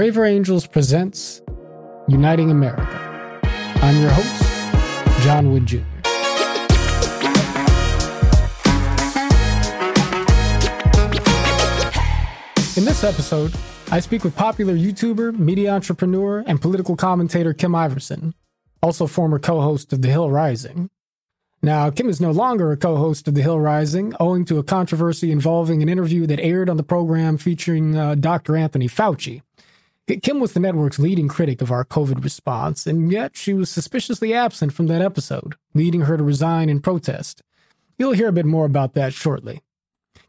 Braver Angels presents Uniting America. I'm your host, John Wood Jr. In this episode, I speak with popular YouTuber, media entrepreneur, and political commentator Kim Iversen, also former co host of The Hill Rising. Now, Kim is no longer a co host of The Hill Rising, owing to a controversy involving an interview that aired on the program featuring uh, Dr. Anthony Fauci. Kim was the network's leading critic of our COVID response, and yet she was suspiciously absent from that episode, leading her to resign in protest. You'll hear a bit more about that shortly.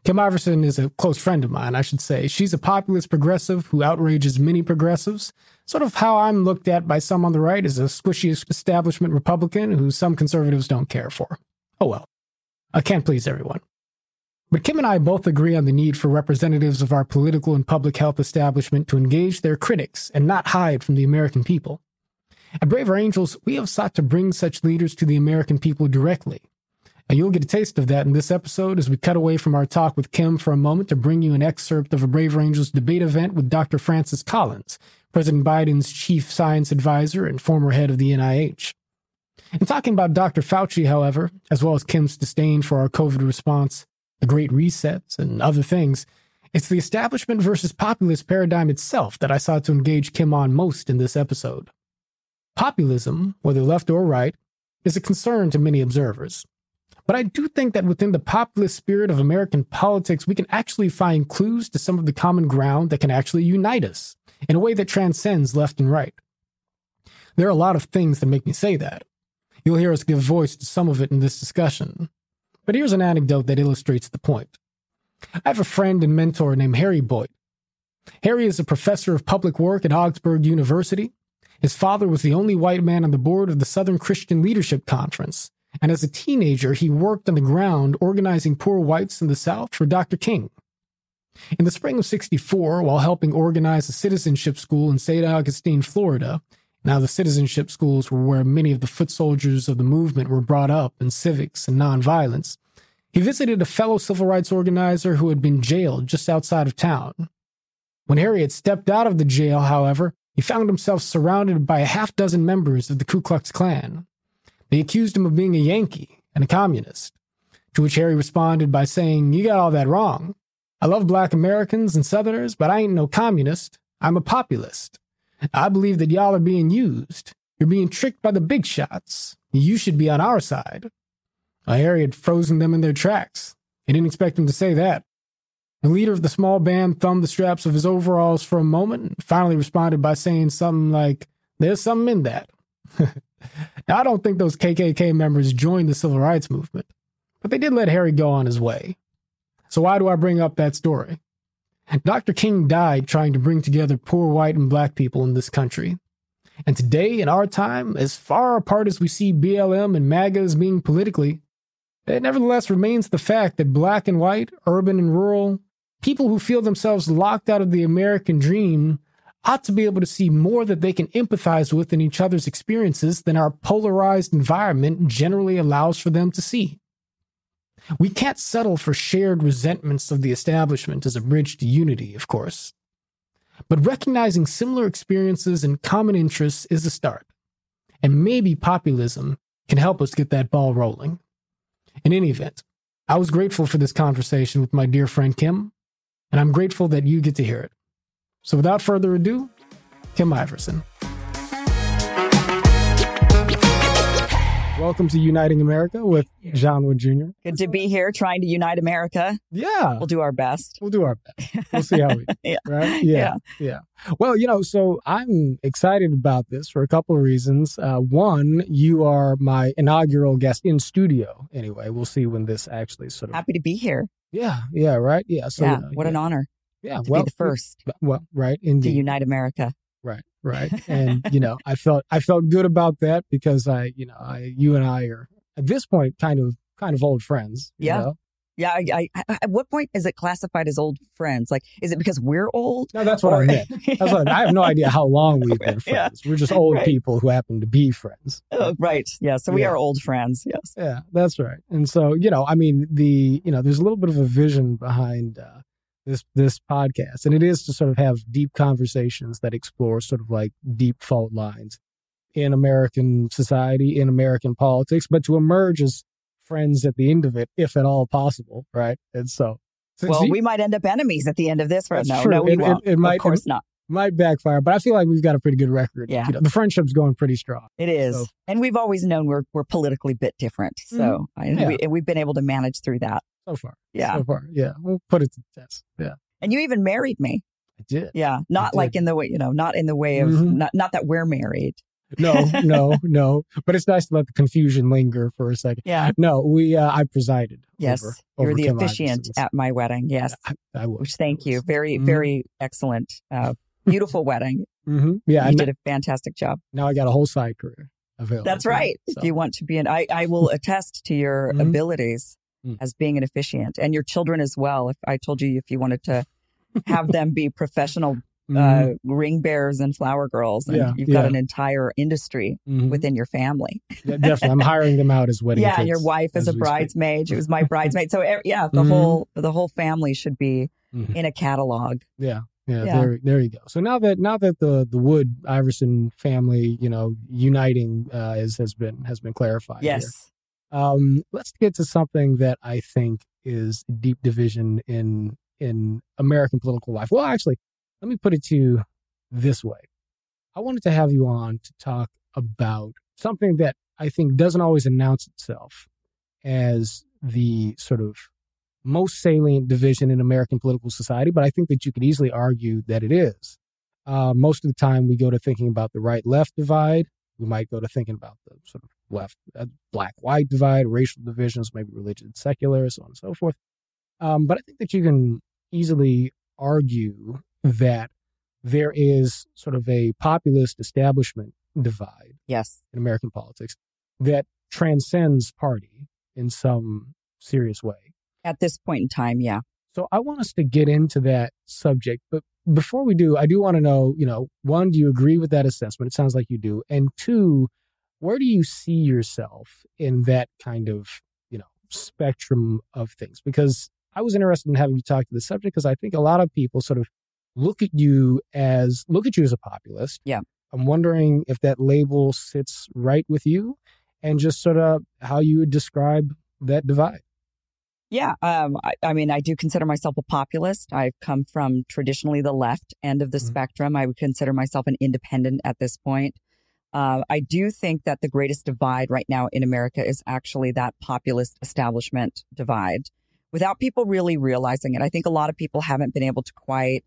Kim Iversen is a close friend of mine, I should say. She's a populist progressive who outrages many progressives, sort of how I'm looked at by some on the right as a squishy establishment Republican who some conservatives don't care for. Oh well. I can't please everyone. But Kim and I both agree on the need for representatives of our political and public health establishment to engage their critics and not hide from the American people. At Braver Angels, we have sought to bring such leaders to the American people directly and you'll get a taste of that in this episode as we cut away from our talk with Kim for a moment to bring you an excerpt of a Braver Angels debate event with Dr. Francis Collins, President Biden's chief science advisor and former head of the NIH. In talking about Dr. Fauci, however, as well as Kim's disdain for our COVID response, the Great Resets, and other things, it's the establishment versus populist paradigm itself that I sought to engage Kim on most in this episode. Populism, whether left or right, is a concern to many observers. But I do think that within the populist spirit of American politics, we can actually find clues to some of the common ground that can actually unite us in a way that transcends left and right. There are a lot of things that make me say that. You'll hear us give voice to some of it in this discussion. But here's an anecdote that illustrates the point. I have a friend and mentor named Harry Boyte. Harry is a professor of public work at Augsburg University. His father was the only white man on the board of the Southern Christian Leadership Conference, and as a teenager, he worked on the ground organizing poor whites in the South for Dr. King. In the spring of 64, while helping organize a citizenship school in St. Augustine, Florida, now the citizenship schools were where many of the foot soldiers of the movement were brought up in civics and nonviolence, he visited a fellow civil rights organizer who had been jailed just outside of town. When Harry had stepped out of the jail, however, he found himself surrounded by a half dozen members of the Ku Klux Klan. They accused him of being a Yankee and a communist, to which Harry responded by saying, You got all that wrong. I love black Americans and Southerners, but I ain't no communist. I'm a populist. I believe that y'all are being used. You're being tricked by the big shots. You should be on our side. Harry had frozen them in their tracks. He didn't expect him to say that. The leader of the small band thumbed the straps of his overalls for a moment and finally responded by saying something like, There's something in that. now, I don't think those KKK members joined the civil rights movement, but they did let Harry go on his way. So, why do I bring up that story? Dr. King died trying to bring together poor white and black people in this country. And today, in our time, as far apart as we see BLM and MAGA as being politically, it nevertheless remains the fact that black and white, urban and rural, people who feel themselves locked out of the American dream ought to be able to see more that they can empathize with in each other's experiences than our polarized environment generally allows for them to see. We can't settle for shared resentments of the establishment as a bridge to unity, of course. But recognizing similar experiences and common interests is a start. And maybe populism can help us get that ball rolling. In any event, I was grateful for this conversation with my dear friend Kim, and I'm grateful that you get to hear it. So without further ado, Kim Iversen. Welcome to Uniting America with John Wood Jr. Good to be here trying to unite America. Yeah. We'll do our best. We'll do our best. We'll see how we yeah. Right? Yeah, yeah. Yeah. Well, you know, so I'm excited about this for a couple of reasons. Uh, one, you are my inaugural guest in studio. Anyway, we'll see when this actually sort of. Happy to be here. Yeah. Yeah. Right. Yeah. So, yeah. what yeah. an honor. Yeah, to well, be the first. Well, right, indeed. To unite America. Right. And you know, I felt I felt good about that because I, you know, I you and I are at this point kind of kind of old friends. Yeah. Know? Yeah, I, I, at what point is it classified as old friends? Like, is it because we're old? No, that's what or... I meant. That's what I, I, have no idea how long we've been friends. Yeah. We're just old right. people who happen to be friends. Oh, right. Yeah. So we yeah. are old friends. Yes. Yeah, that's right. And so, you know, I mean, the, you know, there's a little bit of a vision behind uh, this this podcast, and it is to sort of have deep conversations that explore sort of like deep fault lines in American society, in American politics, but to emerge as friends at the end of it, if at all possible, right? And so, well, we might end up enemies at the end of this, right? No, true. no, we it, won't. It, it might, of course not. Might backfire, but I feel like we've got a pretty good record. Yeah, you know, the friendship's going pretty strong. It is, So- and we've always known we're we're politically bit different, so mm-hmm. I, Yeah. we, we've been able to manage through that. So far, Yeah, so far, yeah. We'll put it to the test. Yeah, and you even married me. I did. Yeah, not did. like in the way you know, not in the way of Mhm. not not that we're married. No, no, no. But it's nice to let the confusion linger for a second. Yeah. No, we. Uh, I presided. Yes, over, you're over the Kim officiant Iversen's- at my wedding. Yes, I, I was. which thank I you. Very Mhm. very excellent. Uh, beautiful wedding. Mhm. Yeah, you did a fantastic job. now I got a whole side career available. That's right. so. If you want to be an, I, I will attest to your Mhm. abilities Mm. as being an officiant and your children as well. If I told you if you wanted to have them be professional Mhm. uh, ring bearers and flower girls, and Yeah, you've got yeah. an entire industry Mhm. within your family. Yeah, definitely. I'm hiring them out as wedding yeah, and your wife is as a bridesmaid. She was my bridesmaid. So yeah, the Mhm. whole the whole family should be Mhm. in a catalog. Yeah, yeah, Yeah. There, there you go. So now that now that the the Wood Iversen family, you know, uniting uh, is has been has been clarified. Yes. Um, let's get to something that I think is deep division in in American political life. Well, actually, let me put it to you this way. I wanted to have you on to talk about something that I think doesn't always announce itself as the sort of most salient division in American political society, but I think that you could easily argue that it is. Uh, most of the time, we go to thinking about the right left divide. We might go to thinking about the sort of left uh, black white divide, racial divisions, maybe religion, secular, so on and so forth. Um, but I think that you can easily argue that there is sort of a populist establishment divide Yes. in American politics that transcends party in some serious way. At this point in time, yeah. So I want us to get into that subject, but before we do, I do want to know, you know, one, do you agree with that assessment? It sounds like you do. And two, where do you see yourself in that kind of, you know, spectrum of things? Because I was interested in having you talk to the subject because I think a lot of people sort of look at you as look at you as a populist. Yeah. I'm wondering if that label sits right with you and just sort of how you would describe that divide. Yeah, um, I, I mean, I do consider myself a populist. I've come from traditionally the left end of the Mhm. spectrum. I would consider myself an independent at this point. Uh, I do think that the greatest divide right now in America is actually that populist establishment divide without people really realizing it. I think a lot of people haven't been able to quite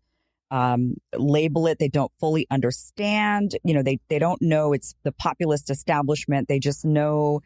um, label it. They don't fully understand. You know, they, they don't know it's the populist establishment. They just know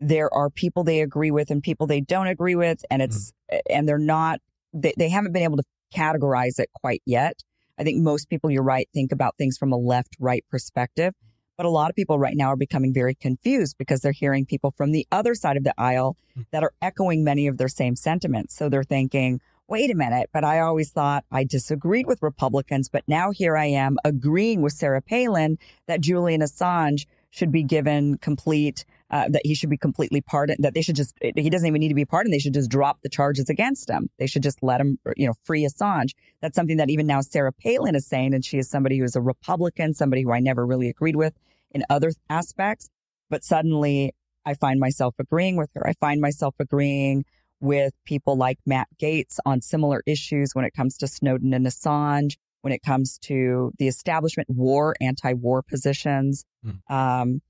there are people they agree with and people they don't agree with and it's and they're not they, they haven't been able to categorize it quite yet i think most people you're right think about things from a left right perspective but a lot of people right now are becoming very confused because they're hearing people from the other side of the aisle that are echoing many of their same sentiments so they're thinking wait a minute but i always thought i disagreed with republicans but now here i am agreeing with sarah palin that julian assange should be given complete uh, that he should be completely pardoned, that they should just, he doesn't even need to be pardoned. They should just drop the charges against him. They should just let him, you know, free Assange. That's something that even now Sarah Palin is saying. And she is somebody who is a Republican, somebody who I never really agreed with in other aspects. But suddenly I find myself agreeing with her. I find myself agreeing with people like Matt Gaetz on similar issues when it comes to Snowden and Assange, when it comes to the establishment war, anti-war positions. Um,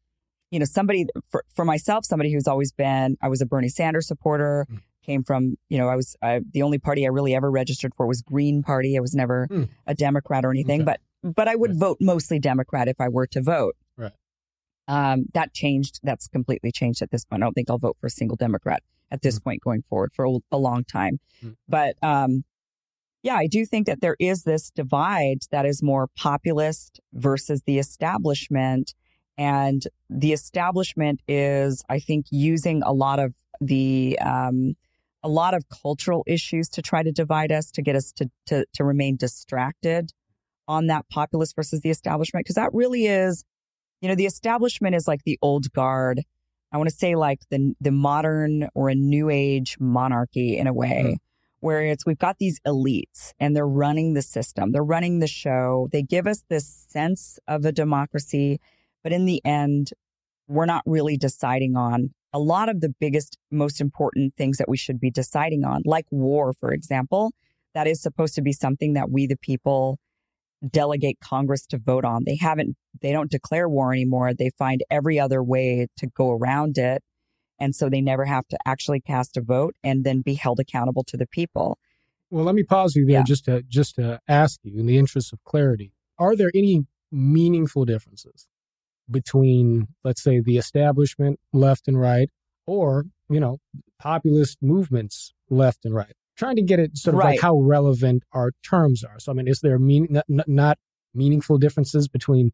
you know, somebody for, for myself, somebody who's always been, I was a Bernie Sanders supporter, Mm. came from, you know, I was, I, the only party I really ever registered for was Green Party. I was never Mm. a Democrat or anything, Okay. but, but I would Right. vote mostly Democrat if I were to vote. Um, that changed. That's completely changed at this point. I don't think I'll vote for a single Democrat at this point going forward for a, a long time. Mm. But, um, yeah, I do think that there is this divide that is more populist versus the establishment. And the establishment is, I think, using a lot of the, um, a lot of cultural issues to try to divide us, to get us to, to, to remain distracted on that populist versus the establishment. Cause that really is, you know, the establishment is like the old guard. I want to say like the, the modern or a new age monarchy in a way mm-hmm. where it's we've got these elites and they're running the system, they're running the show. They give us this sense of a democracy, but in the end, we're not really deciding on a lot of the biggest, most important things that we should be deciding on, like war, for example. That is supposed to be something that we, the people, delegate Congress to vote on. They haven't, they don't declare war anymore. They find every other way to go around it. And so they never have to actually cast a vote and then be held accountable to the people. Well, let me pause you there yeah. just to just to ask you in the interest of clarity. Are there any meaningful differences between let's say the establishment left and right or, you know, populist movements left and right? Trying to get it sort of right. like how relevant our terms are. So I mean, is there mean not, not meaningful differences between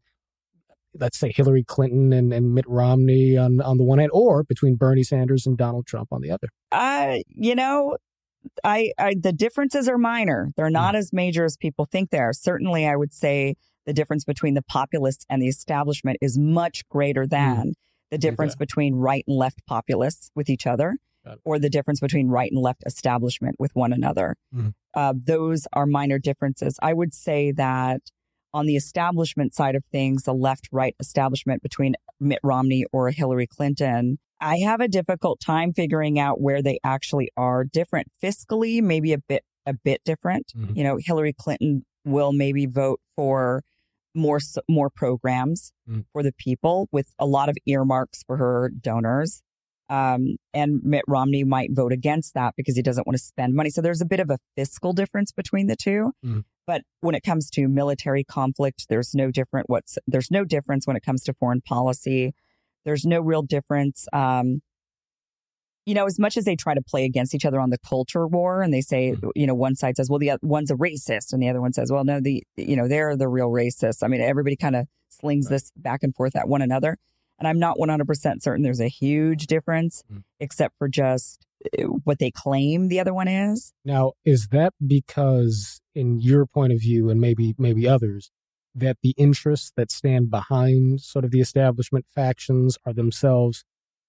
let's say Hillary Clinton and, and Mitt Romney on, on the one hand, or between Bernie Sanders and Donald Trump on the other? Uh, you know, I, I the differences are minor. They're not mm. as major as people think they are. Certainly, I would say the difference between the populists and the establishment is much greater than mm. the difference between right and left populists with each other or the difference between right and left establishment with one another. Mm. Uh, those are minor differences. I would say that on the establishment side of things, the left right establishment between Mitt Romney or Hillary Clinton, I have a difficult time figuring out where they actually are different fiscally, maybe a bit a bit different. Mm-hmm. You know, Hillary Clinton will maybe vote for more more programs mm. for the people with a lot of earmarks for her donors. Um, and Mitt Romney might vote against that because he doesn't want to spend money. So there's a bit of a fiscal difference between the two. Mm. But when it comes to military conflict, there's no different. What's there's no difference when it comes to foreign policy. There's no real difference. Um, you know, as much as they try to play against each other on the culture war, and they say, mm. you know, one side says, well, the other, one's a racist, and the other one says, well, no, the you know they're the real racists. I mean, everybody kind of slings right. this back and forth at one another. And I'm not 100% certain there's a huge difference, mm. except for just uh, what they claim the other one is. Now, is that because, in your point of view, and maybe maybe others, that the interests that stand behind sort of the establishment factions are themselves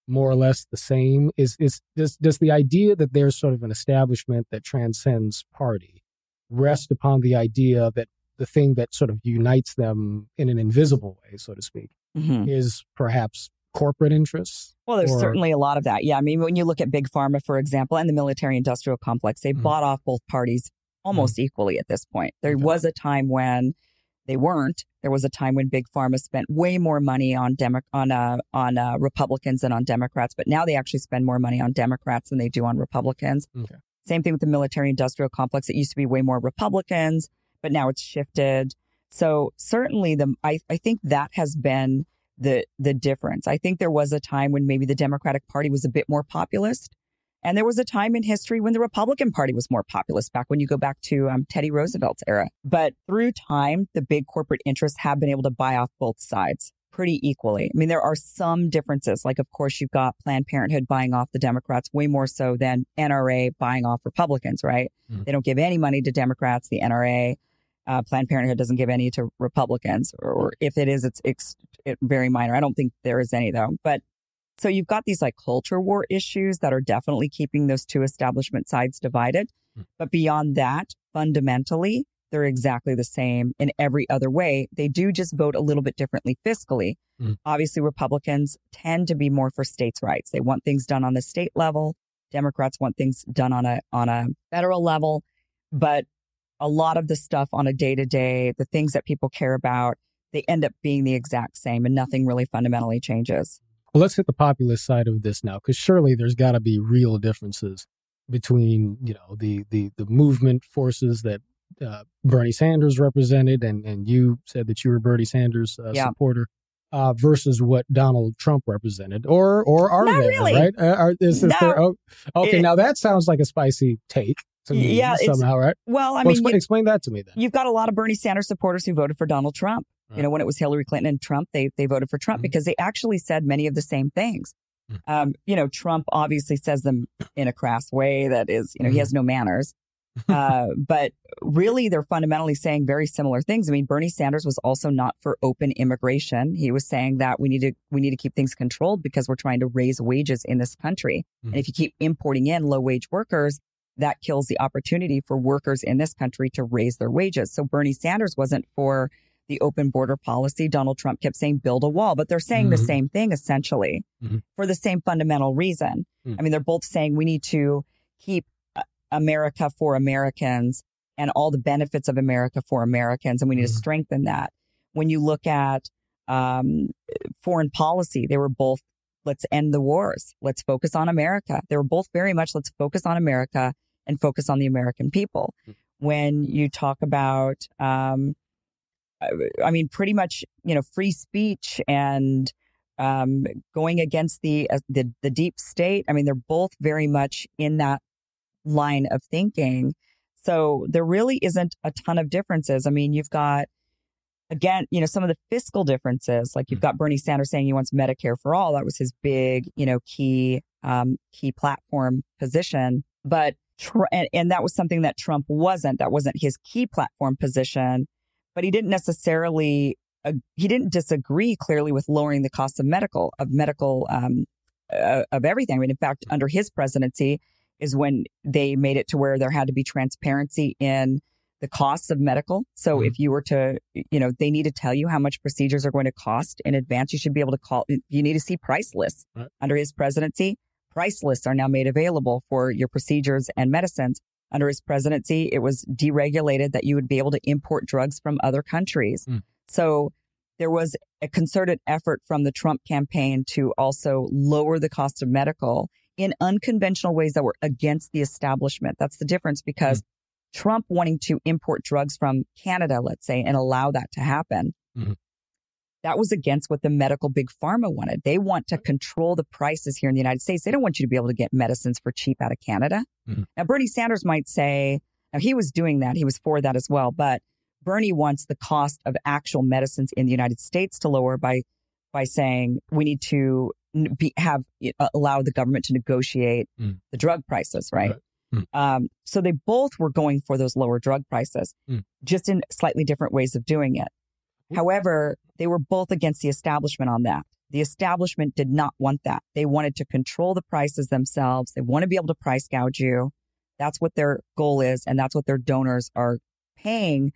more or less the same? Is is does does the idea that there's sort of an establishment that transcends party rest upon the idea that the thing that sort of unites them in an invisible way, so to speak, mm-hmm. is perhaps corporate interests? Well, there's or... certainly a lot of that. Yeah. I mean, when you look at Big Pharma, for example, and the military industrial complex, they mm-hmm. bought off both parties almost mm-hmm. equally at this point. There okay. was a time when they weren't. There was a time when Big Pharma spent way more money on Demo- on uh, on uh, Republicans than on Democrats, but now they actually spend more money on Democrats than they do on Republicans. Okay. Same thing with the military industrial complex. It used to be way more Republicans, but now it's shifted. So certainly the I, I think that has been the the difference. I think there was a time when maybe the Democratic Party was a bit more populist. And there was a time in history when the Republican Party was more populist back when you go back to um, Teddy Roosevelt's era. But through time, the big corporate interests have been able to buy off both sides pretty equally. I mean, there are some differences. Like, of course, you've got Planned Parenthood buying off the Democrats way more so than NRA buying off Republicans, right? Mm. They don't give any money to Democrats, the NRA. Uh, Planned Parenthood doesn't give any to Republicans, or if it is, it's, it's it, very minor. I don't think there is any though. But so you've got these like culture war issues that are definitely keeping those two establishment sides divided. Mm. But beyond that, fundamentally, they're exactly the same in every other way. They do just vote a little bit differently fiscally. Mm. Obviously, Republicans tend to be more for states' rights. They want things done on the state level. Democrats want things done on a on a federal level. But a lot of the stuff on a day to day, the things that people care about, they end up being the exact same and nothing really fundamentally changes. Well, let's hit the populist side of this now, because surely there's got to be real differences between, you know, the, the, the movement forces that uh, Bernie Sanders represented, and, and you said that you were Bernie Sanders uh, yeah. supporter. Uh, versus what Donald Trump represented, or or are Not there really. right? Uh, are, is, is no. there? Oh, okay, it, now that sounds like a spicy take yeah, somehow, right? Well, I mean, explain, you, explain, that to me then. You've got a lot of Bernie Sanders supporters who voted for Donald Trump. Right. You know, when it was Hillary Clinton and Trump, they they voted for Trump mm-hmm. because they actually said many of the same things. Mm-hmm. Um, you know, Trump obviously says them in a crass way that is, you know, mm-hmm. he has no manners. uh, but really, they're fundamentally saying very similar things. I mean, Bernie Sanders was also not for open immigration. He was saying that we need to we need to keep things controlled because we're trying to raise wages in this country. And mm-hmm. if you keep importing in low wage workers, that kills the opportunity for workers in this country to raise their wages. So Bernie Sanders wasn't for the open border policy. Donald Trump kept saying build a wall, but they're saying mm-hmm. the same thing essentially mm-hmm. for the same fundamental reason. Mm-hmm. I mean, they're both saying we need to keep uh, America for Americans and all the benefits of America for Americans, and we need to mm-hmm. strengthen that. When you look at um, foreign policy, they were both let's end the wars. Let's focus on America. They were both very much let's focus on America and focus on the American people. Mm-hmm. When you talk about, um, I mean, pretty much, you know, free speech and um, going against the, uh, the the deep state. I mean, they're both very much in that line of thinking. So there really isn't a ton of differences. I mean, you've got again, you know, some of the fiscal differences, like you've mm-hmm. got Bernie Sanders saying he wants Medicare for all. That was his big, you know, key, um, key platform position. But, and, and that was something that Trump wasn't. That wasn't his key platform position. But he didn't necessarily, uh, he didn't disagree clearly with lowering the cost of medical, of medical, um, uh, of everything. I mean, in fact, under his presidency is when they made it to where there had to be transparency in the costs of medical. So mm-hmm. if you were to, you know, they need to tell you how much procedures are going to cost in advance. You should be able to call, you need to see price lists right. under his presidency. Price lists are now made available for your procedures and medicines. Under his presidency, it was deregulated that you would be able to import drugs from other countries. Mm. So there was a concerted effort from the Trump campaign to also lower the cost of medical in unconventional ways that were against the establishment. That's the difference because mm. Trump wanting to import drugs from Canada, let's say, and allow that to happen. Mm-hmm. That was against what the medical big pharma wanted. They want to control the prices here in the United States. They don't want you to be able to get medicines for cheap out of Canada. Mm-hmm. Now, Bernie Sanders might say, now he was doing that. He was for that as well. But Bernie wants the cost of actual medicines in the United States to lower by, by saying we need to be, have, uh, allow the government to negotiate mm. the drug prices, right? right. Mm. Um, so they both were going for those lower drug prices, mm. just in slightly different ways of doing it. However, they were both against the establishment on that. The establishment did not want that. They wanted to control the prices themselves. They want to be able to price gouge you. That's what their goal is. And that's what their donors are paying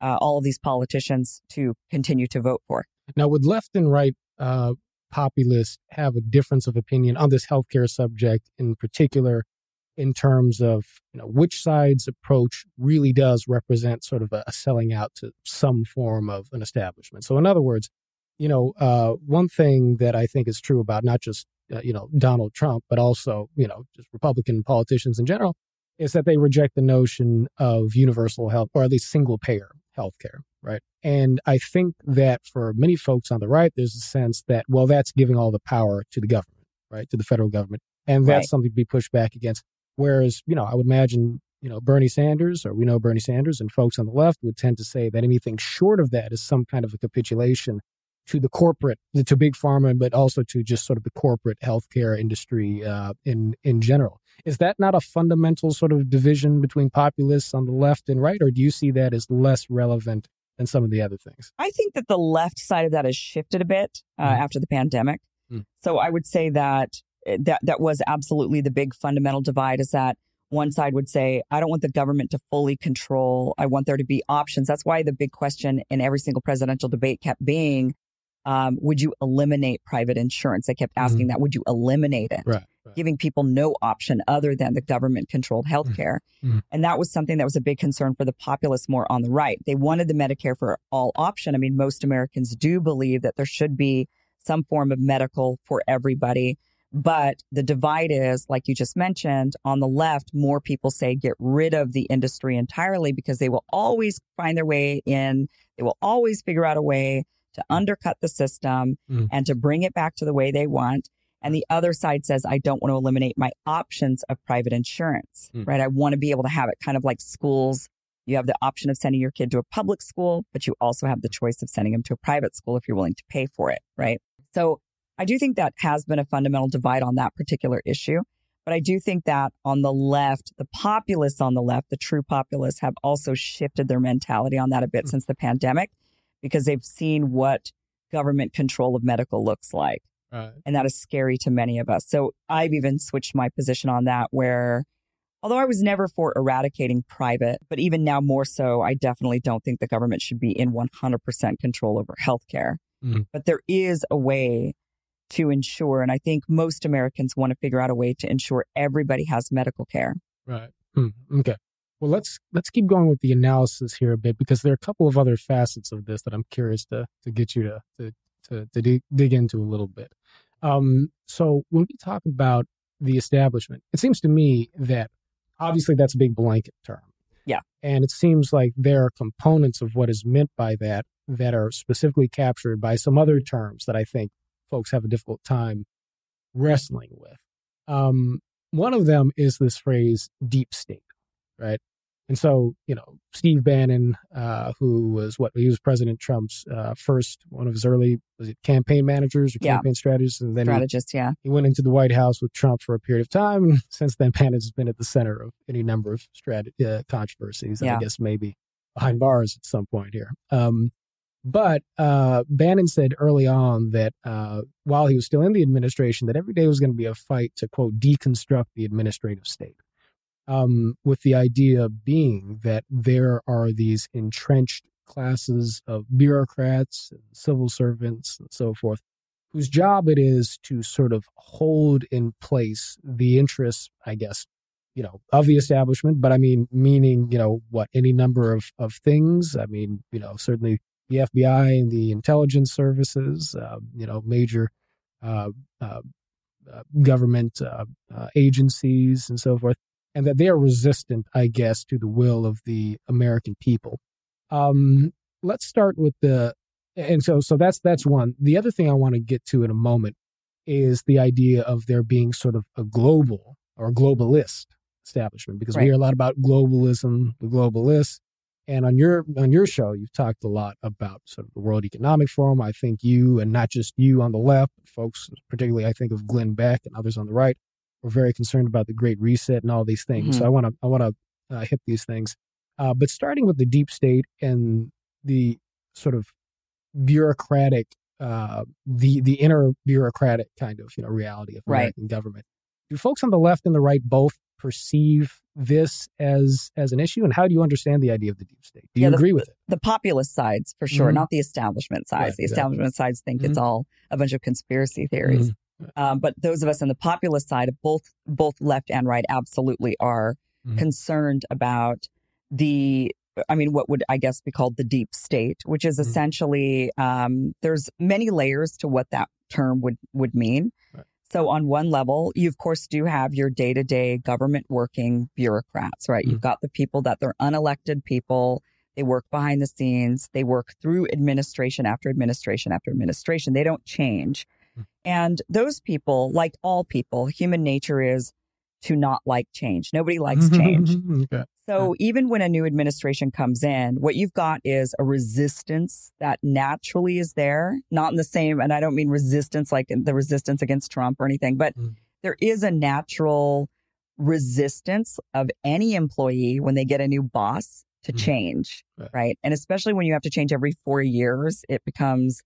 uh, all of these politicians to continue to vote for. Now, would left and right uh, populists have a difference of opinion on this healthcare subject in particular? In terms of you know which side's approach really does represent sort of a, a selling out to some form of an establishment. So in other words, you know, uh, one thing that I think is true about not just uh, you know Donald Trump, but also you know just Republican politicians in general, is that they reject the notion of universal health or at least single payer healthcare, right? And I think that for many folks on the right, there's a sense that well, that's giving all the power to the government, right, to the federal government, and that's right. something to be pushed back against. Whereas, you know, I would imagine, you know, Bernie Sanders, or we know Bernie Sanders, and folks on the left would tend to say that anything short of that is some kind of a capitulation to the corporate, to big pharma, but also to just sort of the corporate healthcare industry uh, in in general. Is that not a fundamental sort of division between populists on the left and right, or do you see that as less relevant than some of the other things? I think that the left side of that has shifted a bit uh, mm. after the pandemic. Mm. So I would say that that that was absolutely the big fundamental divide is that one side would say, I don't want the government to fully control. I want there to be options. That's why the big question in every single presidential debate kept being, um, would you eliminate private insurance? They kept asking mm-hmm. that. Would you eliminate it? Right, right. Giving people no option other than the government controlled health care. Mm-hmm. And that was something that was a big concern for the populace more on the right. They wanted the Medicare for all option. I mean, most Americans do believe that there should be some form of medical for everybody. But the divide is, like you just mentioned, on the left, more people say get rid of the industry entirely because they will always find their way in. They will always figure out a way to undercut the system mm. and to bring it back to the way they want. And the other side says, I don't want to eliminate my options of private insurance, mm. right? I want to be able to have it kind of like schools. You have the option of sending your kid to a public school, but you also have the choice of sending them to a private school if you're willing to pay for it, right? So I do think that has been a fundamental divide on that particular issue. But I do think that on the left, the populists on the left, the true populists have also shifted their mentality on that a bit mm-hmm. since the pandemic because they've seen what government control of medical looks like. Right. And that is scary to many of us. So I've even switched my position on that where Although I was never for eradicating private, but even now more so, I definitely don't think the government should be in 100% control over healthcare. Mm. But there is a way to ensure, and I think most Americans want to figure out a way to ensure everybody has medical care. Right. Hmm. Okay. Well, let's let's keep going with the analysis here a bit because there are a couple of other facets of this that I'm curious to to get you to to to, to dig, dig into a little bit. Um, so when we talk about the establishment, it seems to me that obviously that's a big blanket term. Yeah. And it seems like there are components of what is meant by that that are specifically captured by some other terms that I think folks have a difficult time wrestling with. Um, one of them is this phrase deep state, right? And so, you know, Steve Bannon, uh, who was what he was President Trump's uh, first one of his early was it campaign managers or campaign yeah. strategists, and then strategist, he, yeah. He went into the White House with Trump for a period of time, and since then, Bannon has been at the center of any number of strat- uh, controversies. Yeah. I guess maybe behind bars at some point here. Um, but uh, Bannon said early on that uh, while he was still in the administration, that every day was going to be a fight to quote deconstruct the administrative state um, with the idea being that there are these entrenched classes of bureaucrats and civil servants and so forth whose job it is to sort of hold in place the interests i guess you know of the establishment but i mean meaning you know what any number of of things. I mean you know certainly the fbi and the intelligence services uh, you know major uh, uh, uh government uh, uh, agencies and so forth and that they are resistant, I guess, to the will of the American people. Um, let's start with the, and so so that's that's one. The other thing I want to get to in a moment is the idea of there being sort of a global or globalist establishment because right. we hear a lot about globalism, the globalists. And on your on your show, you've talked a lot about sort of the World Economic Forum. I think you, and not just you on the left, folks, particularly I think of Glenn Beck and others on the right, we're very concerned about the Great Reset and all these things. Mm-hmm. So I want to I want to uh, hit these things. Uh, but starting with the deep state and the sort of bureaucratic, uh, the the inner bureaucratic kind of you know reality of American right. government. Do folks on the left and the right both perceive this as as an issue, and how do you understand the idea of the deep state? Do you yeah, agree with it? The populist sides, for sure, mm-hmm. not the establishment sides. Right, the establishment exactly. sides think mm-hmm. it's all a bunch of conspiracy theories. Mm-hmm. Um, but those of us on the populist side, both both left and right, absolutely are mm-hmm. concerned about the. I mean, what would I guess be called the deep state, which is mm-hmm. essentially um, there's many layers to what that term would would mean. So on one level, you of course do have your day to day government working bureaucrats, right? Mm-hmm. You've got the people that they're unelected people. They work behind the scenes. They work through administration after administration after administration. They don't change. And those people, like all people, human nature is to not like change. Nobody likes change. okay. So even when a new administration comes in, what you've got is a resistance that naturally is there, not in the same, and I don't mean resistance like the resistance against Trump or anything, but mm. there is a natural resistance of any employee when they get a new boss to mm. change, right. right? And especially when you have to change every four years, it becomes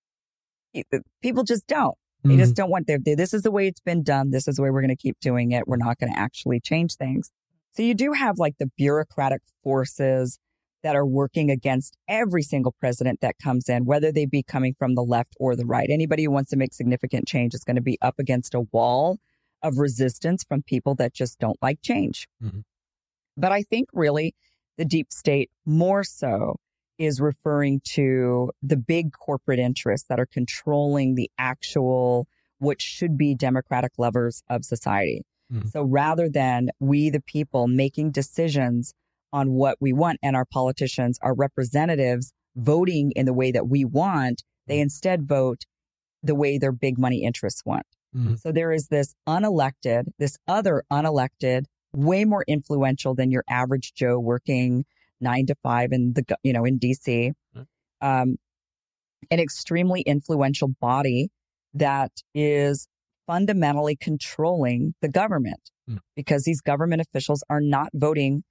people just don't. They just mm-hmm. don't want their, this is the way it's been done. This is the way we're going to keep doing it. We're not going to actually change things. So you do have like the bureaucratic forces that are working against every single president that comes in, whether they be coming from the left or the right. Anybody who wants to make significant change is going to be up against a wall of resistance from people that just don't like change. Mm-hmm. But I think really the deep state more so is referring to the big corporate interests that are controlling the actual, what should be democratic levers of society. Mm-hmm. So rather than we, the people, making decisions on what we want and our politicians, our representatives voting in the way that we want, they mm-hmm. instead vote the way their big money interests want. Mm-hmm. So there is this unelected, this other unelected, way more influential than your average Joe working nine to five in the, you know, in DC, um, an extremely influential body that is fundamentally controlling the government mm. because these government officials are not voting.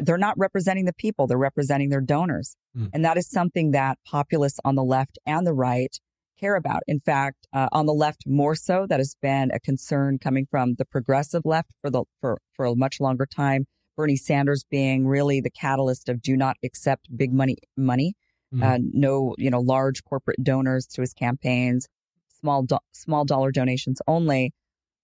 They're not representing the people. They're representing their donors. Mm. And that is something that populists on the left and the right care about. In fact, uh, on the left more so, that has been a concern coming from the progressive left for the for for a much longer time Bernie Sanders being really the catalyst of do not accept big money money, mm-hmm. uh, no you know large corporate donors to his campaigns, small do- small dollar donations only.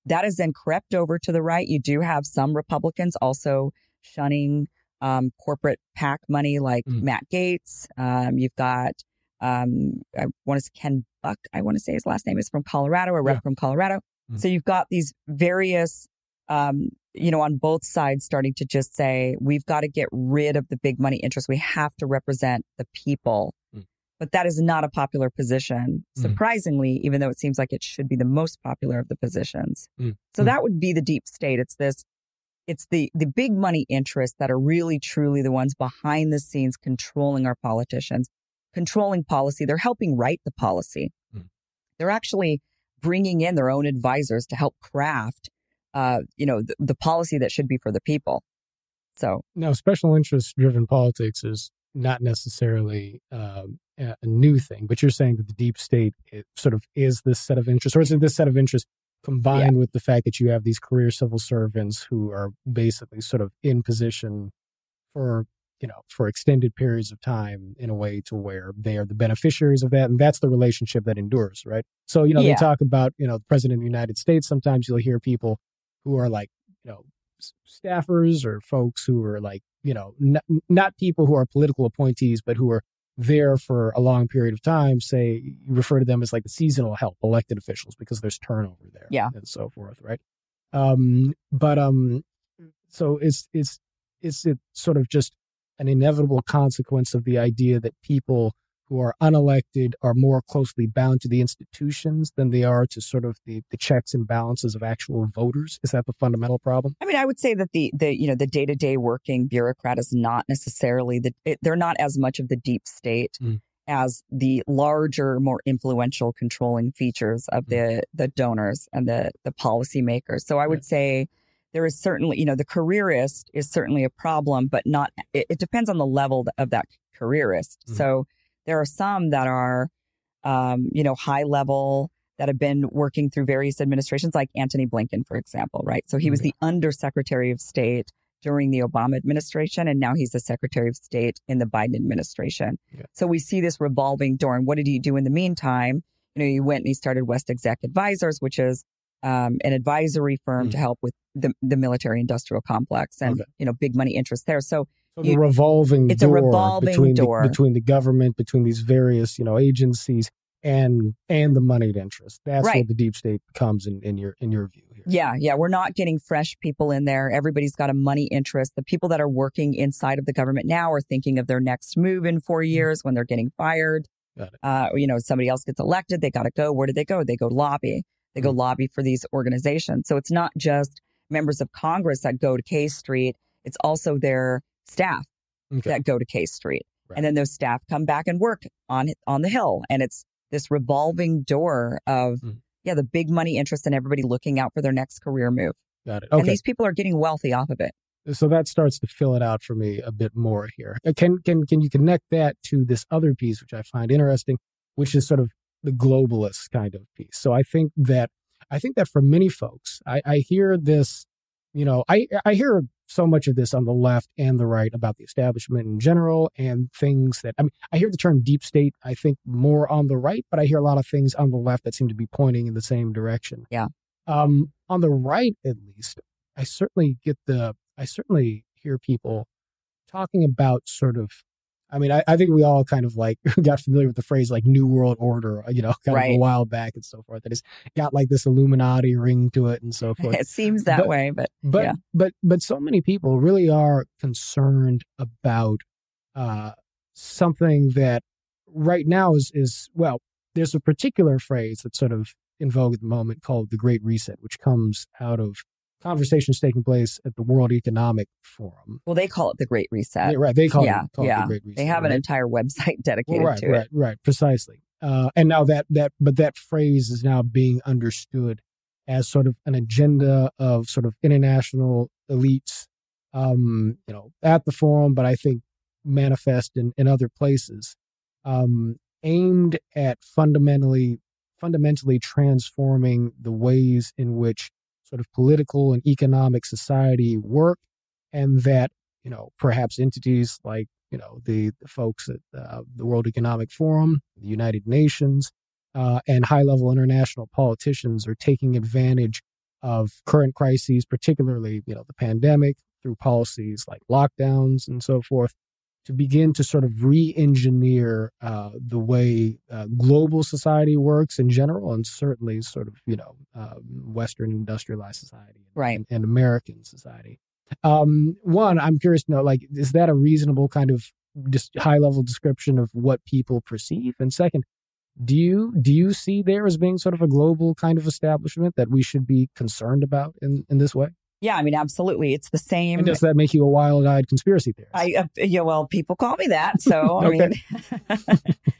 That has then crept over to the right. You do have some Republicans also shunning um, corporate PAC money, like mm. Matt Gaetz. Um, you've got um, I want to say Ken Buck. I want to say his last name is from Colorado, a rep yeah. from Colorado. Mm. So you've got these various um, you know, on both sides starting to just say, we've got to get rid of the big money interests. We have to represent the people. Mm. But that is not a popular position, mm. surprisingly, even though it seems like it should be the most popular of the positions. Mm. So mm. that would be the deep state. It's this, it's the, the big money interests that are really truly the ones behind the scenes controlling our politicians, controlling policy. They're helping write the policy. Mm. They're actually bringing in their own advisors to help craft uh, you know, the, the policy that should be for the people. So now, special interest driven politics is not necessarily um, a new thing, but you're saying that the deep state sort of is this set of interests, or is it this set of interests combined yeah. with the fact that you have these career civil servants who are basically sort of in position for you know for extended periods of time in a way to where they are the beneficiaries of that and that's the relationship that endures right so you know yeah. they talk about you know the president of the united states sometimes you'll hear people who are like, you know, staffers or folks who are like, you know, n- not people who are political appointees, but who are there for a long period of time, say you refer to them as like the seasonal help, elected officials, because there's turnover there, yeah, and so forth, right? Um, but um, so it's it's it's it sort of just an inevitable consequence of the idea that people who are unelected are more closely bound to the institutions than they are to sort of the, the checks and balances of actual voters? Is that the fundamental problem? I mean, I would say that the the you know the day to day working bureaucrat is not necessarily the it, they're not as much of the deep state. Mm. As the larger, more influential controlling features of mm. the the donors and the the policymakers. So I would say there is certainly, you know, the careerist is certainly a problem, but not. It, it depends on the level of that careerist. Mm. So there are some that are, um, you know, high level that have been working through various administrations, like Antony Blinken, for example, right? So he was the undersecretary of state during the Obama administration, and now he's the secretary of state in the Biden administration. Yeah. So we see this revolving door. And what did he do in the meantime? You know, he went and he started WestExec Advisors, which is um, an advisory firm mm. to help with the, the military industrial complex and, okay. you know, big money interests there. So so the revolving it's door a revolving between door. The, between the government, between these various, you know, agencies and and the moneyed interest. That's right. what the deep state becomes in, in your in your view here. Yeah, yeah. We're not getting fresh people in there. Everybody's got a money interest. The people that are working inside of the government now are thinking of their next move in four mm-hmm. years when they're getting fired. Uh, you know, somebody else gets elected, they got to go. Where do they go? They go lobby. They go mm-hmm. lobby for these organizations. So it's not just members of Congress that go to K Street. It's also their staff okay. that go to K Street. Right. And then those staff come back and work on on the hill. And it's this revolving door of mm. yeah, the big money interest and everybody looking out for their next career move. Got it. Okay. And these people are getting wealthy off of it. So that starts to fill it out for me a bit more here. Uh, can can can you connect that to this other piece, which I find interesting, which is sort of the globalist kind of piece. So I think that I think that for many folks, I, I hear this, you know, I I hear so much of this on the left and the right about the establishment in general and things that I mean I hear the term deep state I think more on the right but I hear a lot of things on the left that seem to be pointing in the same direction. Yeah. Um on the right at least I certainly get the I certainly hear people talking about sort of I mean, I, I, think we all kind of like got familiar with the phrase like New World Order, you know, kind right. of a while back and so forth. That has got like this Illuminati ring to it and so forth. It seems that but, way, but but yeah. but but so many people really are concerned about uh, something that right now is is well, there's a particular phrase that's sort of in vogue at the moment called the Great Reset, which comes out of conversations taking place at the World Economic Forum. Well, they call it the Great Reset. Yeah, right. They call, yeah, it, call yeah. it the Great Reset. They have right? an entire website dedicated right, to right, it. Right, right, precisely. Uh, and now that that but that phrase is now being understood as sort of an agenda of sort of international elites, um, you know, at the forum, but I think manifest in, in other places, um, aimed at fundamentally fundamentally transforming the ways in which sort of political and economic society work and that you know perhaps entities like you know the, the folks at uh, the World Economic Forum, the United Nations, uh, and high level international politicians are taking advantage of current crises, particularly you know the pandemic, through policies like lockdowns and so forth, to begin to sort of re-engineer uh, the way uh, global society works in general, and certainly sort of you know uh, Western industrialized society, right, and, and American society. Um, one, I'm curious to know, like, is that a reasonable kind of just high level description of what people perceive? And second, do you do you see there as being sort of a global kind of establishment that we should be concerned about in, in this way? Yeah, I mean, absolutely. It's the same. And does that make you a wild-eyed conspiracy theorist? I, uh, yeah, well, people call me that. So, I mean,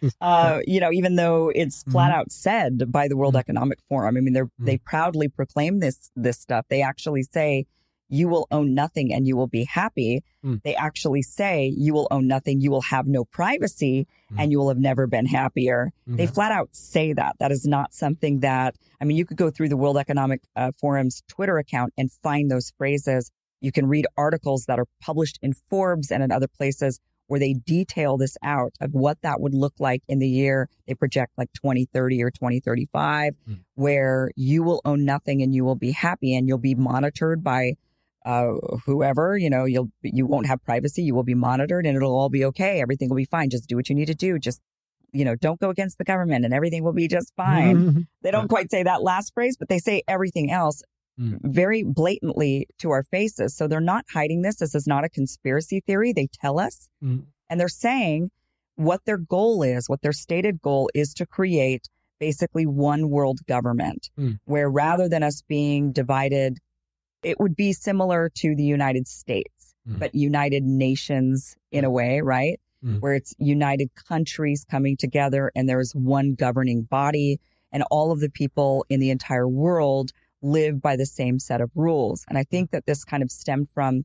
uh, you know, even though it's flat mm-hmm. out said by the World mm-hmm. Economic Forum, I mean, they mm-hmm. they proudly proclaim this this stuff. They actually say you will own nothing and you will be happy. Mm. They actually say you will own nothing, you will have no privacy, mm. and you will have never been happier. Mm-hmm. They flat out say that. That is not something that, I mean, you could go through the World Economic uh, Forum's Twitter account and find those phrases. You can read articles that are published in Forbes and in other places where they detail this out of what that would look like in the year they project like 2030 or 2035, mm. where you will own nothing and you will be happy and you'll be monitored by uh, whoever, you know, you'll, you won't have privacy. You will be monitored and it'll all be okay. Everything will be fine. Just do what you need to do. Just, you know, don't go against the government and everything will be just fine. Mm-hmm. They don't quite say that last phrase, but they say everything else mm. very blatantly to our faces. So they're not hiding this. This is not a conspiracy theory. They tell us mm. and they're saying what their goal is, what their stated goal is to create basically one world government mm. where rather than us being divided it would be similar to the United States, mm. but United Nations in a way, right? Mm. Where it's United countries coming together and there's one governing body and all of the people in the entire world live by the same set of rules. And I think that this kind of stemmed from,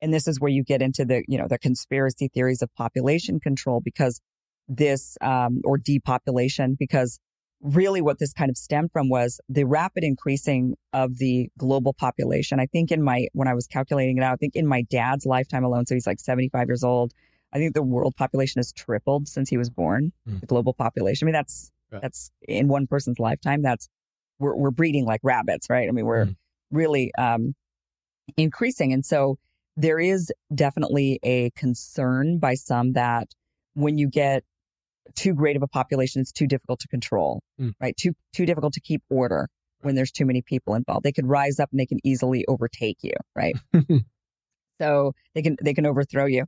and this is where you get into the, you know, the conspiracy theories of population control because this, um, or depopulation, because really what this kind of stemmed from was the rapid increasing of the global population. I think in my, when I was calculating it out, I think in my dad's lifetime alone, so he's like 75 years old, I think the world population has tripled since he was born, mm. the global population. I mean, that's, yeah. that's in one person's lifetime. That's, we're, we're breeding like rabbits, right? I mean, we're mm. really, um, increasing. And so there is definitely a concern by some that when you get too great of a population, it's too difficult to control, mm. right? Too, too difficult to keep order when there's too many people involved. They could rise up and they can easily overtake you, right? so they can, they can overthrow you.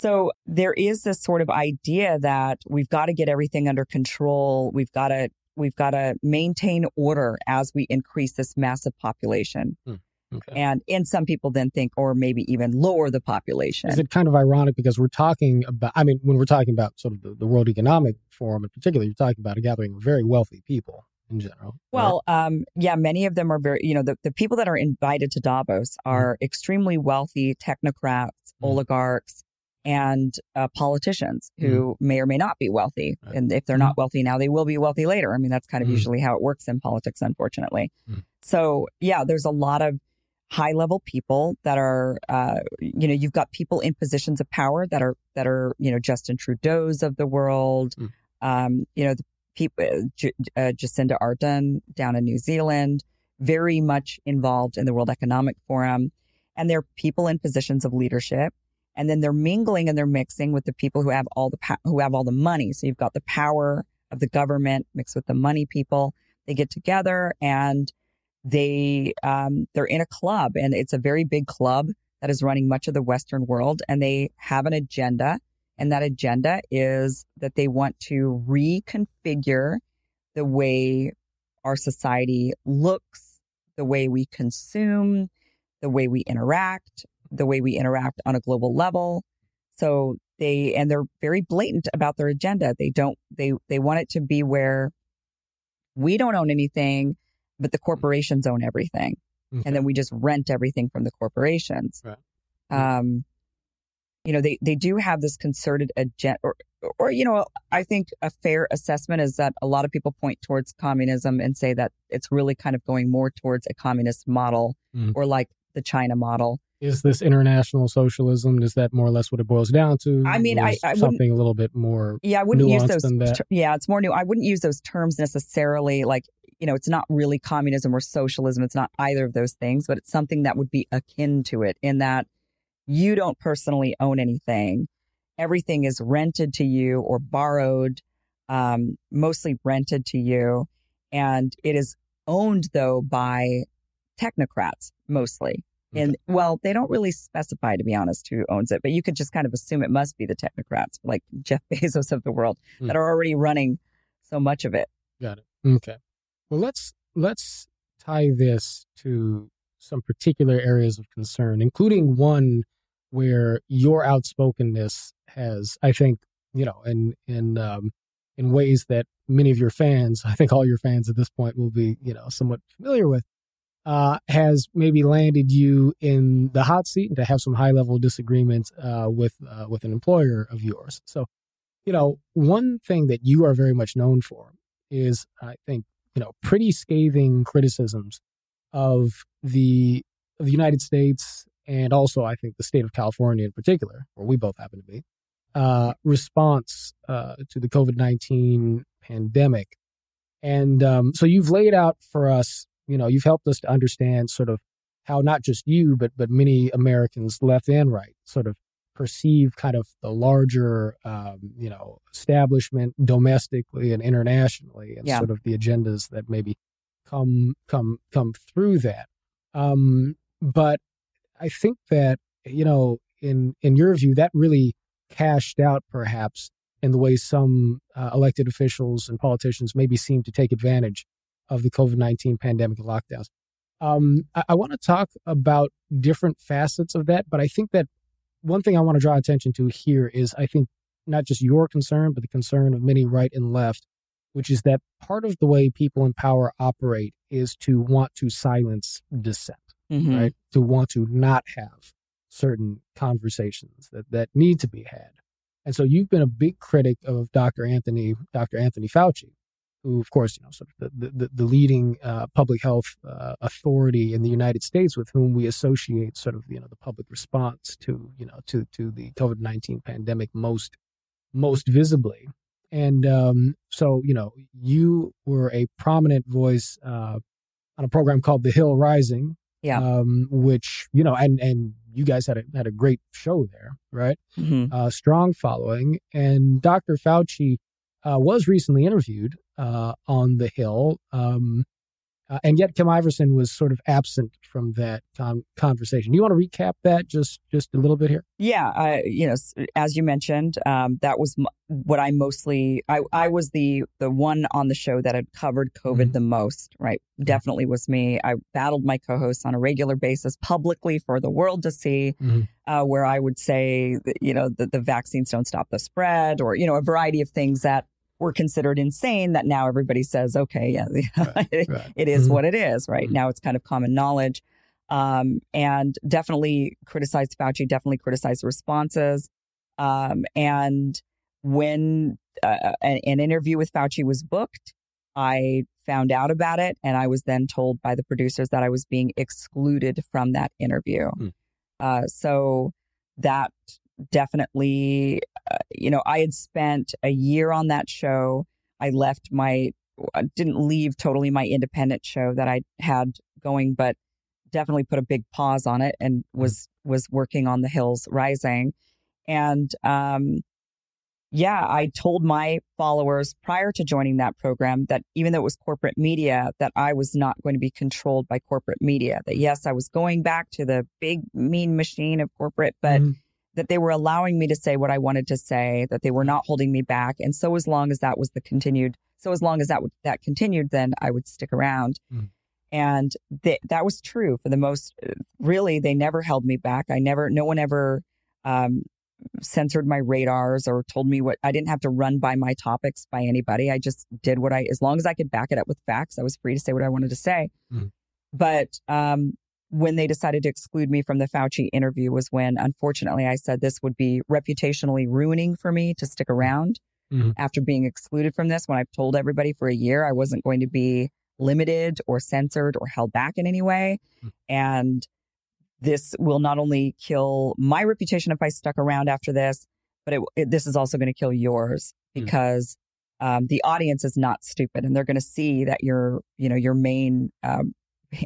So there is this sort of idea that we've got to get everything under control. We've got to, we've got to maintain order as we increase this massive population. Mm. Okay. And and some people then think, or maybe even lower the population. Is it kind of ironic because we're talking about? I mean, when we're talking about sort of the, the World Economic Forum in particular, you're talking about a gathering of very wealthy people in general. Well, right? um, yeah, many of them are very. You know, the the people that are invited to Davos mm-hmm. are mm. extremely wealthy technocrats, mm. oligarchs, and uh, politicians who mm. may or may not be wealthy. Right. And if they're not wealthy now, they will be wealthy later. I mean, that's kind of usually how it works in politics, unfortunately. So yeah, there's a lot of high level people that are, uh, you know, you've got people in positions of power that are, that are, you know, Justin Trudeau's of the world. Mm. Um, you know, the people, uh, J- uh, Jacinda Ardern down in New Zealand, very much involved in the World Economic Forum. And they're people in positions of leadership. And then they're mingling and they're mixing with the people who have all the, po- who have all the money. So you've got the power of the government mixed with the money people. They get together and they um, they're in a club and it's a very big club that is running much of the western world and they have an agenda and that agenda is that they want to reconfigure the way our society looks the way we consume the way we interact the way we interact on a global level. So they and they're very blatant about their agenda. They don't they they want it to be where we don't own anything but the corporations own everything. Okay. And then we just rent everything from the corporations. Right. Um, you know, they, they do have this concerted agenda or, or, you know, I think a fair assessment is that a lot of people point towards communism and say that it's really kind of going more towards a communist model mm. or like the China model. Is this international socialism? Is that more or less what it boils down to? I mean, I, I something a little bit more. Yeah, I wouldn't use those. Ter- yeah, it's more new. I wouldn't use those terms necessarily. Like, you know, it's not really communism or socialism. It's not either of those things, but it's something that would be akin to it in that you don't personally own anything. Everything is rented to you or borrowed, um, mostly rented to you, and it is owned though by technocrats mostly. Okay. And well, they don't really specify, to be honest, who owns it, but you could just kind of assume it must be the technocrats, like Jeff Bezos of the world, mm. that are already running so much of it. Got it. Okay. Well, let's let's tie this to some particular areas of concern, including one where your outspokenness has, I think, you know, in in um, in ways that many of your fans, I think all your fans at this point will be, you know, somewhat familiar with uh, has maybe landed you in the hot seat and to have some high level disagreements uh, with uh, with an employer of yours. So, you know, one thing that you are very much known for is, I think, you know, pretty scathing criticisms of the of the United States and also, I think, the state of California in particular, where we both happen to be, uh, response uh, to the COVID nineteen pandemic. And um, so you've laid out for us you know, you've helped us to understand sort of how not just you, but but many Americans, left and right, sort of perceive kind of the larger, um, you know, establishment domestically and internationally, and yeah. sort of the agendas that maybe come come come through that. Um, but I think that you know, in in your view, that really cashed out perhaps in the way some uh, elected officials and politicians maybe seem to take advantage of the COVID 19 pandemic lockdowns. Um, I, I want to talk about different facets of that, but I think that one thing I want to draw attention to here is I think not just your concern, but the concern of many right and left, which is that part of the way people in power operate is to want to silence dissent, mm-hmm. right? To want to not have certain conversations that, that need to be had. And so you've been a big critic of Dr. Anthony, Dr. Anthony Fauci who, of course, you know, sort of the, the, the leading uh, public health uh, authority in the United States with whom we associate sort of, you know, the public response to, you know, to, to the COVID-19 pandemic most, most visibly. And um, so, you know, you were a prominent voice uh, on a program called The Hill Rising, yeah. Um, which you know, and and you guys had a had a great show there, right? Mm-hmm. Uh, strong following, and Dr. Fauci uh, was recently interviewed uh, on the Hill. Um, uh, and yet Kim Iversen was sort of absent from that con- conversation. Do you want to recap that just just a little bit here? Yeah, I, you know, as you mentioned, um, that was m- what I mostly. I, I was the the one on the show that had covered COVID mm-hmm. the most. Right, definitely was me. I battled my co-hosts on a regular basis publicly for the world to see, mm-hmm. uh, where I would say, that, you know, that the vaccines don't stop the spread, or you know, a variety of things that were considered insane that now everybody says, okay, yeah, right, it, right. it is mm-hmm. what it is, right? Mm-hmm. Now it's kind of common knowledge. Um, and definitely criticized Fauci, definitely criticized the responses. Um, and when uh, an, an, interview with Fauci was booked, I found out about it. And I was then told by the producers that I was being excluded from that interview. Mm. Uh, so that definitely, uh, you know, I had spent a year on that show. I left my, I didn't leave totally my independent show that I had going, but definitely put a big pause on it and mm-hmm. was was working on the hills rising and um yeah i told my followers prior to joining that program that even though it was corporate media that i was not going to be controlled by corporate media that yes i was going back to the big mean machine of corporate but mm that they were allowing me to say what I wanted to say, that they were not holding me back. And so as long as that was the continued, so as long as that that continued, then I would stick around. Mm. And th- that was true for the most, really, they never held me back. I never, no one ever, um, censored my radars or told me what I didn't have to run by my topics by anybody. I just did what I, as long as I could back it up with facts, I was free to say what I wanted to say. Mm. But um, when they decided to exclude me from the Fauci interview was when, unfortunately, I said this would be reputationally ruining for me to stick around mm-hmm. after being excluded from this. When I've told everybody for a year I wasn't going to be limited or censored or held back in any way. Mm-hmm. And this will not only kill my reputation if I stuck around after this, but it, it, this is also going to kill yours Mm. because um, the audience is not stupid and they're going to see that your, you know, your main um,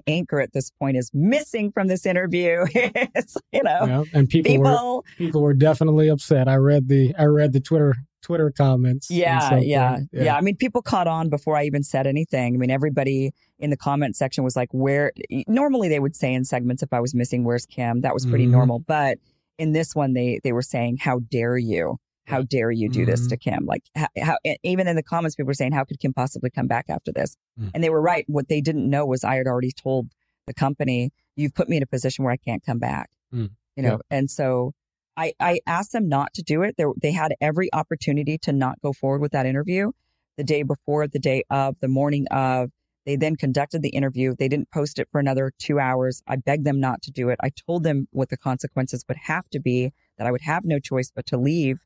anchor at this point is missing from this interview. it's, you know, Yeah, and people, were people. people were definitely upset. I read the I read the Twitter Twitter comments. and Yeah, yeah, yeah, I mean, people caught on before I even said anything. I mean, everybody in the comment section was like, "Where?" Normally, they would say in segments if I was missing, "Where's Kim?" That was pretty Mhm. normal. But in this one, they they were saying, "How dare you? How dare you do this Mhm. to Kim?" Like, how, how even in the comments, people were saying, "How could Kim possibly come back after this?" Mm. And they were right. What they didn't know was I had already told the company, "You've put me in a position where I can't come back." Mm. You know, and so I, I asked them not to do it. They, they had every opportunity to not go forward with that interview the day before, the day of, the morning of. They then conducted the interview. They didn't post it for another two hours. I begged them not to do it. I told them what the consequences would have to be, that I would have no choice but to leave.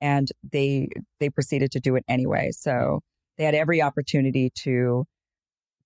And they they proceeded to do it anyway. So they had every opportunity to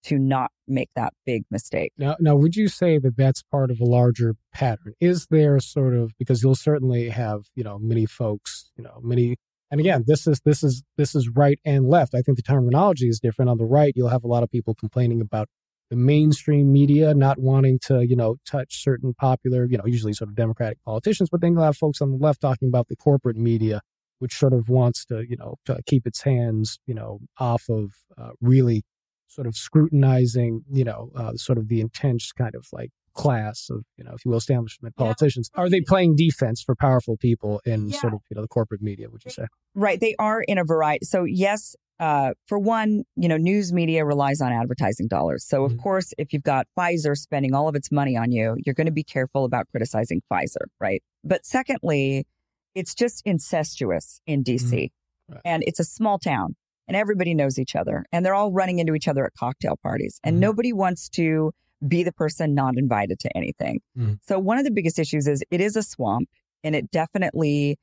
to not make that big mistake. Now, now, would you say that that's part of a larger pattern? Is there sort of because you'll certainly have you know many folks, you know many, and again, this is this is this is right and left. I think the terminology is different. On the right, you'll have a lot of people complaining about the mainstream media not wanting to you know touch certain popular, you know, usually sort of Democratic politicians, but then you'll have folks on the left talking about the corporate media, which sort of wants to you know to keep its hands you know off of uh, really sort of scrutinizing, you know, uh, sort of the intense kind of like class of, you know, if you will, establishment Yeah. politicians. Are they playing defense for powerful people in Yeah. sort of, you know, the corporate media, would you say? Right. They are in a variety. So, yes, uh, for one, you know, news media relies on advertising dollars. So, of Mhm. course, if you've got Pfizer spending all of its money on you, you're going to be careful about criticizing Pfizer, right? But secondly, it's just incestuous in DC. Right. And it's a small town and everybody knows each other and they're all running into each other at cocktail parties. And Mhm. nobody wants to be the person not invited to anything. Mhm. So, one of the biggest issues is it is a swamp and it definitely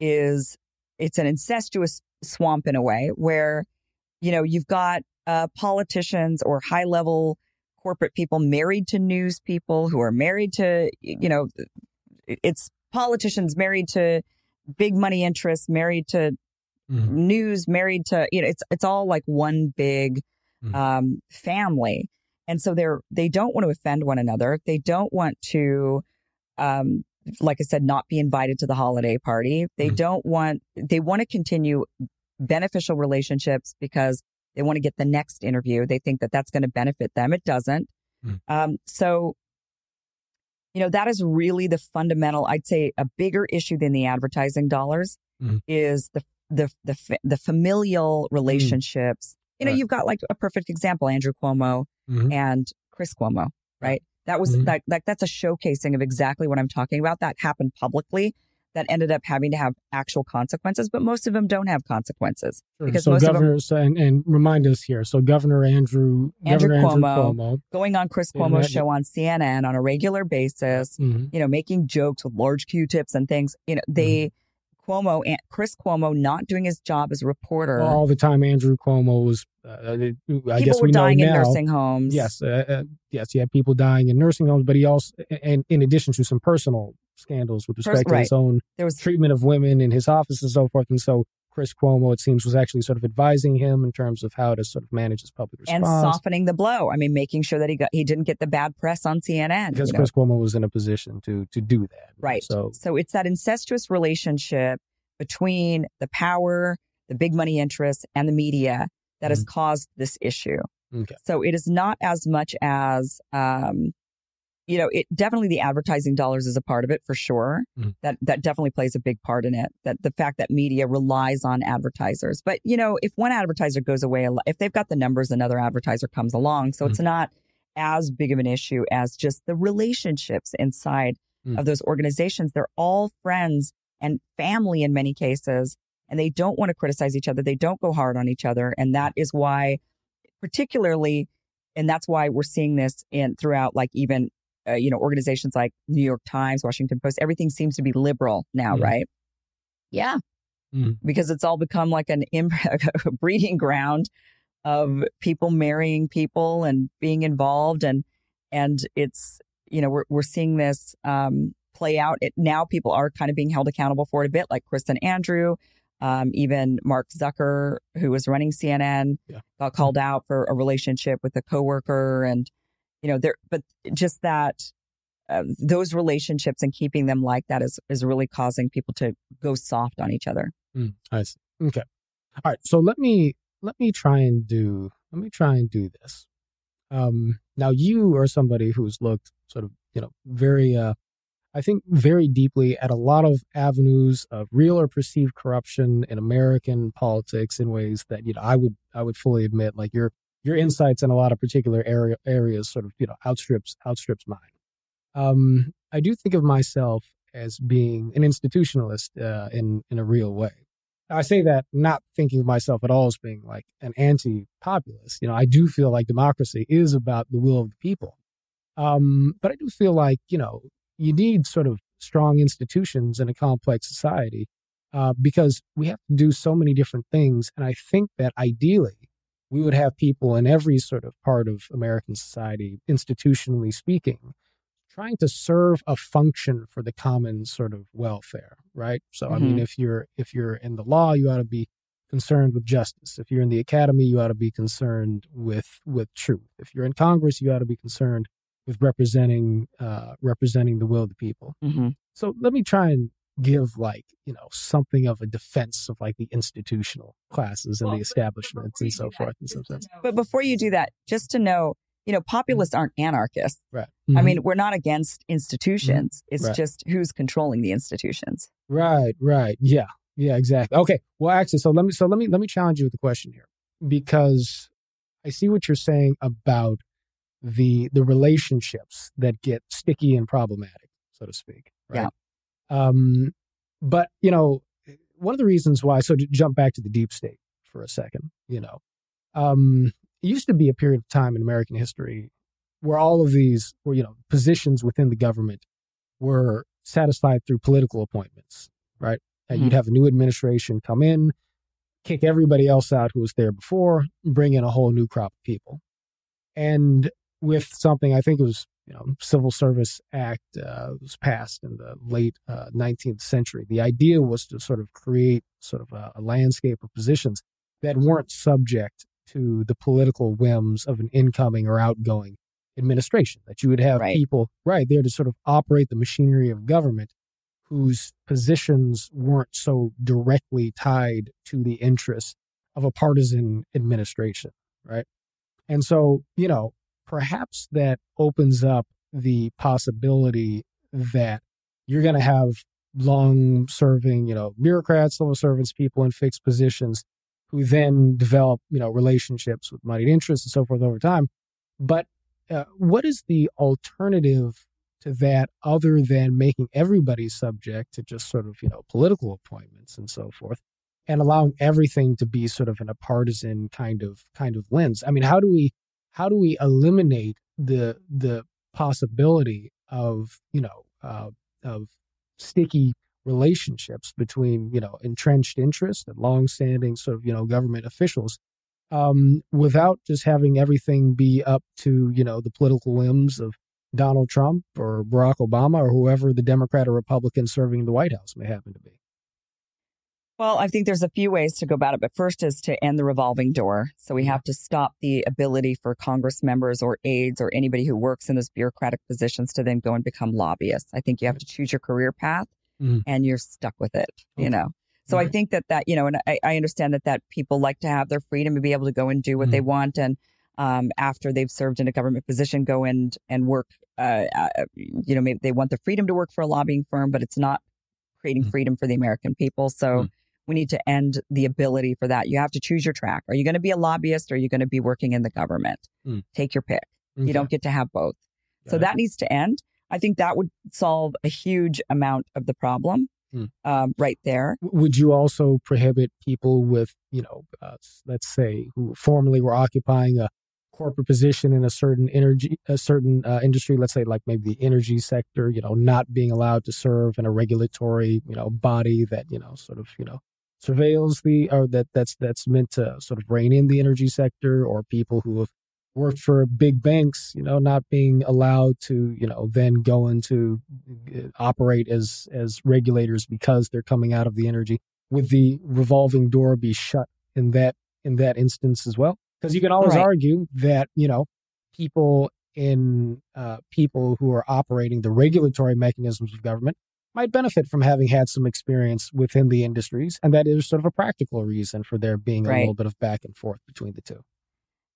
is it's an incestuous swamp in a way where you know you've got uh, politicians or high level corporate people married to news people who are married to you know it's politicians married to big money interests married to Mhm. news married to you know it's it's all like one big Mhm. um, family and so they're they don't want to offend one another they don't want to um, like I said, not be invited to the holiday party. They Mhm. don't want, they want to continue beneficial relationships because they want to get the next interview. They think that that's going to benefit them. It doesn't. Mhm. Um, so, you know, that is really the fundamental, I'd say a bigger issue than the advertising dollars Mhm. is the, the, the, the familial relationships. You know, Right. you've got like a perfect example, Andrew Cuomo Mhm. and Chris Cuomo, right? That was that like that's a showcasing of exactly what I'm talking about. That happened publicly. That ended up having to have actual consequences, but most of them don't have consequences. Sure. because so most of them- Governor, so, and, and remind us here. So Governor Andrew, Andrew Governor Andrew Cuomo. Cuomo. Going on Chris Cuomo's that- show on CNN on a regular basis, Mhm. you know, making jokes with large Q-tips and things. You know, they Mm-hmm. Cuomo and Chris Cuomo not doing his job as a reporter. All the time, Andrew Cuomo was, uh, I People were we dying in now, nursing homes. Yes, uh, uh, yes, he had people dying in nursing homes, but he also, and in addition to some personal scandals with respect to his own there was treatment of women in his office and so forth. And so Chris Cuomo, it seems, was actually sort of advising him in terms of how to sort of manage his public response and softening the blow. I mean, making sure that he got he didn't get the bad press on CNN. because you know? Chris Cuomo was in a position to to do that. Right. So So it's that incestuous relationship between the power, the big money interests, and the media that has caused this issue. okay. So it is not as much as, um, you know, it definitely the advertising dollars is a part of it for sure. Mhm. That that definitely plays a big part in it. That the fact that media relies on advertisers, but you know, if one advertiser goes away, if they've got the numbers, another advertiser comes along. So it's not as big of an issue as just the relationships inside Mm. of those organizations. They're all friends and family in many cases, and they don't want to criticize each other. They don't go hard on each other, and that is why, particularly, and that's why we're seeing this in throughout, like even uh, you know organizations like New York Times, Washington Post. Everything seems to be liberal now, Mm. right? Yeah, Mm. because it's all become like an im- a breeding ground of people marrying people and being involved and and it's you know, we're, we're seeing this um, play out. It, now people are kind of being held accountable for it a bit, like Chris and Andrew. Um, even Mark Zucker, who was running CNN, yeah. got called out for a relationship with a coworker, and you know, there. But just that uh, those relationships and keeping them like that is is really causing people to go soft on each other. Mm, I see. Okay. All right. So let me let me try and do let me try and do this. Um, now you are somebody who's looked sort of you know very uh, I think very deeply at a lot of avenues of real or perceived corruption in American politics in ways that you know I would I would fully admit like your your insights in a lot of particular area areas sort of you know outstrips outstrips mine. Um, I do think of myself as being an institutionalist uh, in in a real way. I say that not thinking of myself at all as being like an anti-populist. You know, I do feel like democracy is about the will of the people. Um, but I do feel like you know you need sort of strong institutions in a complex society uh, because we have to do so many different things. And I think that ideally, we would have people in every sort of part of American society, institutionally speaking, trying to serve a function for the common sort of welfare, right? So, mm-hmm. I mean, mm-hmm. if you're if you're in the law, you ought to be concerned with justice. If you're in the academy, you ought to be concerned with with truth. If you're in Congress, you ought to be concerned with representing uh, representing the will of the people. Mm-hmm. So let me try and give like you know something of a defense of like the institutional classes and well, the establishments and so forth and so forth. But before you do that, just to know, you know, populists aren't anarchists. Right. Mm-hmm. I mean, we're not against institutions. Mm-hmm. It's right. just who's controlling the institutions. Right. Right. Yeah. Yeah. Exactly. Okay. Well, actually, so let me so let me let me challenge you with a question here because I see what you're saying about the the relationships that get sticky and problematic, so to speak. Right. Yeah. Um, but you know, one of the reasons why. So to jump back to the deep state for a second, you know, um, it used to be a period of time in American history where all of these, were you know, positions within the government were satisfied through political appointments, right? And mm-hmm. you'd have a new administration come in, kick everybody else out who was there before, bring in a whole new crop of people. And with something I think it was you know Civil Service Act uh, was passed in the late uh, 19th century. The idea was to sort of create sort of a, a, landscape of positions that weren't subject to the political whims of an incoming or outgoing administration. That you would have right. people right there to sort of operate the machinery of government whose positions weren't so directly tied to the interests of a partisan administration, right? And so, you know, perhaps that opens up the possibility that you're going to have long serving, you know, bureaucrats, civil servants, people in fixed positions who then develop, you know, relationships with moneyed interests and so forth over time. But uh, what is the alternative to that other than making everybody subject to just sort of, you know, political appointments and so forth? and allowing everything to be sort of in a partisan kind of kind of lens. I mean, how do we how do we eliminate the the possibility of you know uh, of sticky relationships between you know entrenched interests and long-standing sort of you know government officials um, without just having everything be up to you know the political whims of Donald Trump or Barack Obama or whoever the Democrat or Republican serving in the White House may happen to be. Well, I think there's a few ways to go about it, but first is to end the revolving door. So we have to stop the ability for Congress members or aides or anybody who works in those bureaucratic positions to then go and become lobbyists. I think you have to choose your career path mm. and you're stuck with it, okay. you know. So I think that that, you know, and I, I, understand that that people like to have their freedom to be able to go and do what mm. they want. And um, after they've served in a government position, go in and work, uh, uh, you know, maybe they want the freedom to work for a lobbying firm, but it's not creating mm. freedom for the American people. So, mm we need to end the ability for that. You have to choose your track. Are you going to be a lobbyist or are you going to be working in the government? Mm. Take your pick. Okay. You don't get to have both. Got so it. that needs to end. I think that would solve a huge amount of the problem mm. um, right there. Would you also prohibit people with, you know, uh, let's say who formerly were occupying a corporate position in a certain energy, a certain uh, industry, let's say like maybe the energy sector, you know, not being allowed to serve in a regulatory, you know, body that, you know, sort of, you know, surveils the or that that's that's meant to sort of rein in the energy sector or people who have worked for big banks, you know, not being allowed to, you know, then go into uh, operate as as regulators because they're coming out of the energy. Would the revolving door be shut in that in that instance as well? Because you can always Right. argue that you know people in uh, people who are operating the regulatory mechanisms of government might benefit from having had some experience within the industries, and that is sort of a practical reason for there being a little bit of back and forth between the two.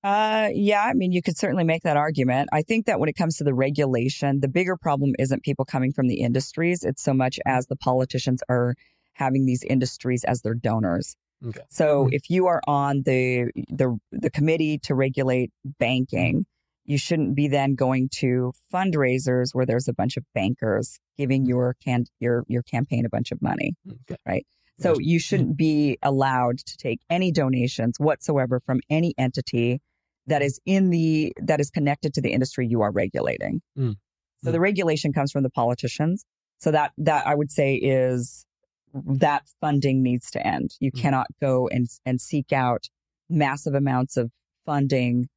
Uh, yeah, I mean, you could certainly make that argument. I think that when it comes to the regulation, the bigger problem isn't people coming from the industries. It's so much as the politicians are having these industries as their donors. Okay. So Mhm. if you are on the the the committee to regulate banking, you shouldn't be then going to fundraisers where there's a bunch of bankers giving your can your your campaign a bunch of money. Okay. So Gotcha. you shouldn't be allowed to take any donations whatsoever from any entity that is in the that is connected to the industry you are regulating. Mm. So Mm. the regulation comes from the politicians. So that that I would say is that funding needs to end. You Mm. cannot go and and seek out massive amounts of funding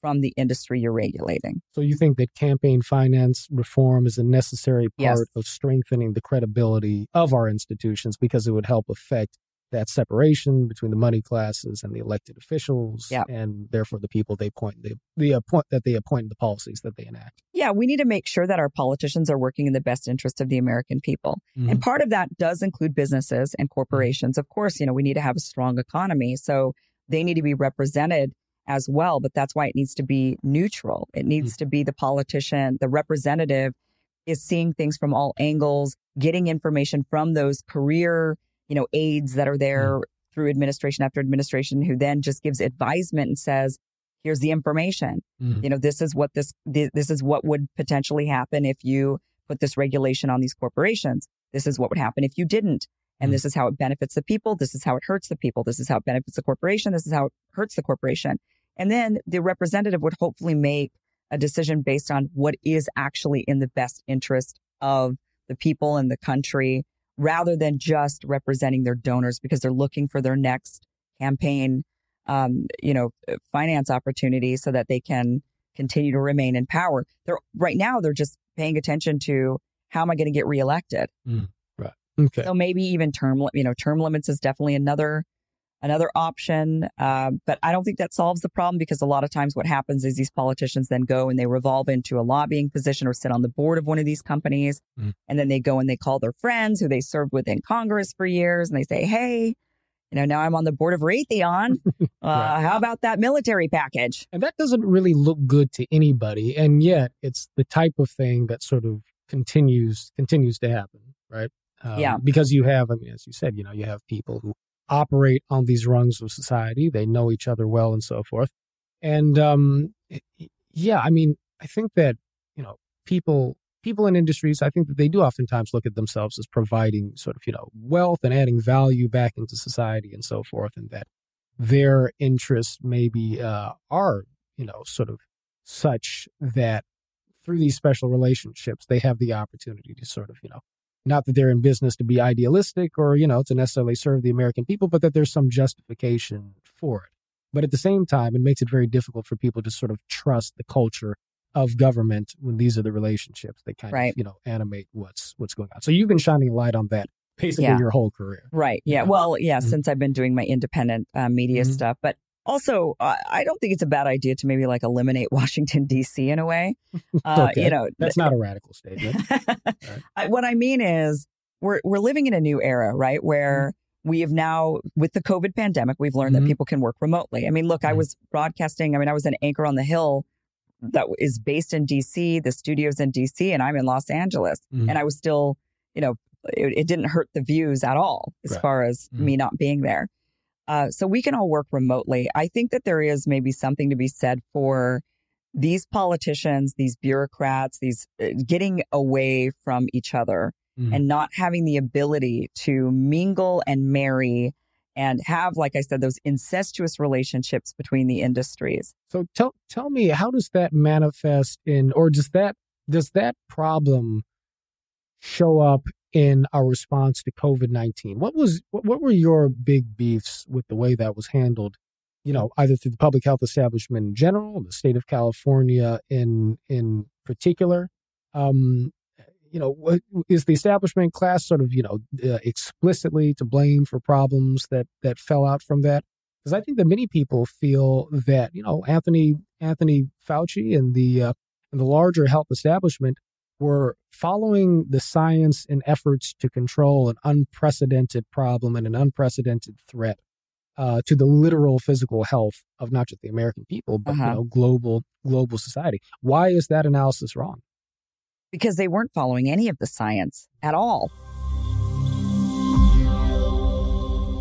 from the industry you're regulating. So you think that campaign finance reform is a necessary Yes. part of strengthening the credibility of our institutions because it would help affect that separation between the money classes and the elected officials Yeah. and therefore the people they point the the appoint that they appoint the policies that they enact. Yeah, we need to make sure that our politicians are working in the best interest of the American people. And mm-hmm. part of that does include businesses and mm-hmm. corporations. Of course, you know, we need to have a strong economy. So they need to be represented as well, but that's why it needs to be neutral. It needs to be the politician, the representative is seeing things from all angles, getting information from those career, you know, aides that are there through administration after administration who then just gives advisement and says, here's the information. Mhm. You know, this is what this, thi- this is what would potentially happen if you put this regulation on these corporations. This is what would happen if you didn't. And Mm. this is how it benefits the people. This is how it hurts the people. This is how it benefits the corporation. This is how it hurts the corporation. And then the representative would hopefully make a decision based on what is actually in the best interest of the people and the country rather than just representing their donors because they're looking for their next campaign, um, you know, finance opportunity so that they can continue to remain in power. They're right now, they're just paying attention to how am I going to get reelected? Right. Okay. So maybe even term, you know, term limits is definitely another another option. Um, but I don't think that solves the problem because a lot of times what happens is these politicians then go and they revolve into a lobbying position or sit on the board of one of these companies, Mm. and then they go and they call their friends who they served with in Congress for years, and they say, "Hey." You know, now I'm on the board of Raytheon. Uh, Right. How about that military package? And that doesn't really look good to anybody. And yet it's the type of thing that sort of continues continues to happen, right? Um, Yeah. Because you have, I mean, as you said, you know, you have people who operate on these rungs of society. They know each other well and so forth. And um, yeah, I mean, I think that, you know, people people in industries, I think that they do oftentimes look at themselves as providing sort of, you know, wealth and adding value back into society and so forth, and that their interests maybe uh, are, you know, sort of such that through these special relationships, they have the opportunity to sort of, you know, not that they're in business to be idealistic or, you know, to necessarily serve the American people, but that there's some justification for it. But at the same time, it makes it very difficult for people to sort of trust the culture of government when these are the relationships that kind Right. of, you know, animate what's what's going on. So you've been shining a light on that basically Yeah. your whole career. Right. Yeah. Well, yeah, Mhm. since I've been doing my independent uh, media Mhm. stuff, but also I I don't think it's a bad idea to maybe like eliminate Washington D.C. in a way. Uh, Okay. You know, That's not a radical statement. I, what I mean is we're we're living in a new era, right? Where we have now with the COVID pandemic, we've learned Mhm. that people can work remotely. I mean, look, I Mhm. was broadcasting. I mean, I was an anchor on the Hill that is based in D.C. The studio's in D.C. and I'm in Los Angeles, Mhm. and I was still, you know, it, it didn't hurt the views at all as Right. far as Mhm. me not being there. Uh, so we can all work remotely. I think that there is maybe something to be said for these politicians, these bureaucrats, these uh, getting away from each other Mhm. and not having the ability to mingle and marry and have, like I said, those incestuous relationships between the industries. So tell tell me how does that manifest in or does that does that problem show up in our response to COVID-19? What was what, what were your big beefs with the way that was handled you know, either through the public health establishment in general, the state of California in in particular. Um, you know, what, is the establishment class sort of you know uh, explicitly to blame for problems that that fell out from that? Because I think that many people feel that you know Anthony Anthony Fauci and the uh, and the larger health establishment were following the science and efforts to control an unprecedented problem and an unprecedented threat uh, to the literal physical health of not just the American people, but uh-huh. you know, global global society. Why is that analysis wrong? Because they weren't following any of the science at all.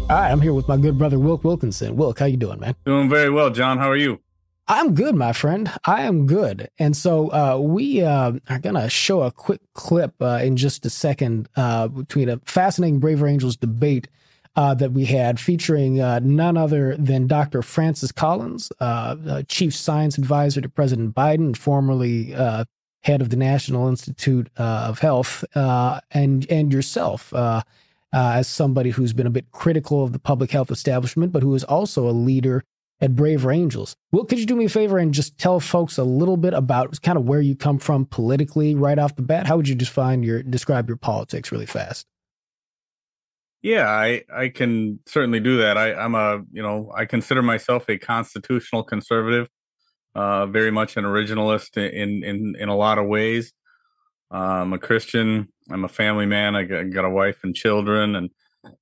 All right, I'm here with my good brother Wilk Wilkinson. Wilk, how you doing, man? Doing very well, John. How are you? I'm good, my friend. I am good. And so uh, we uh, are going to show a quick clip uh, in just a second uh, between a fascinating Braver Angels debate uh, that we had featuring uh, none other than Dr. Francis Collins, Chief Science Advisor to President Biden, formerly head of the National Institute of Health, and, and yourself. as somebody who's been a bit critical of the public health establishment, but who is also a leader at Braver Angels. Well, could you do me a favor and just tell folks a little bit about kind of where you come from politically right off the bat? How would you define your describe your politics really fast? Yeah, I I can certainly do that. I, I'm a you know I consider myself a constitutional conservative, uh, very much an originalist in in in a lot of ways. Uh, I'm a Christian. I'm a family man. I got, got a wife and children, and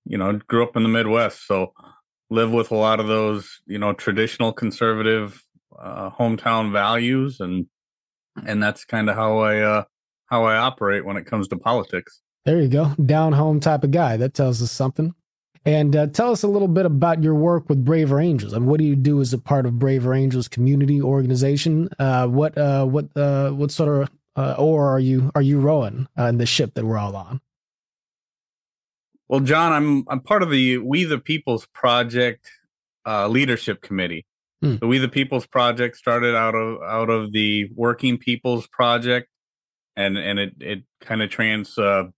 you know grew up in the Midwest. So live with a lot of those, you know, traditional conservative uh, hometown values, and and that's kind of how I uh, how I operate when it comes to politics. There you go, down home type of guy. That tells us something. And uh, tell us a little bit about your work with Braver Angels. I mean, what do you do as a part of Braver Angels community organization? Uh, what uh, what uh, what sort of uh, or are you are you rowing uh, in the ship that we're all on? Well, John, I'm I'm part of the We the People's Project uh, leadership committee. Hmm. The We the People's Project started out of out of the Working People's Project, and and it it kind of trans uh,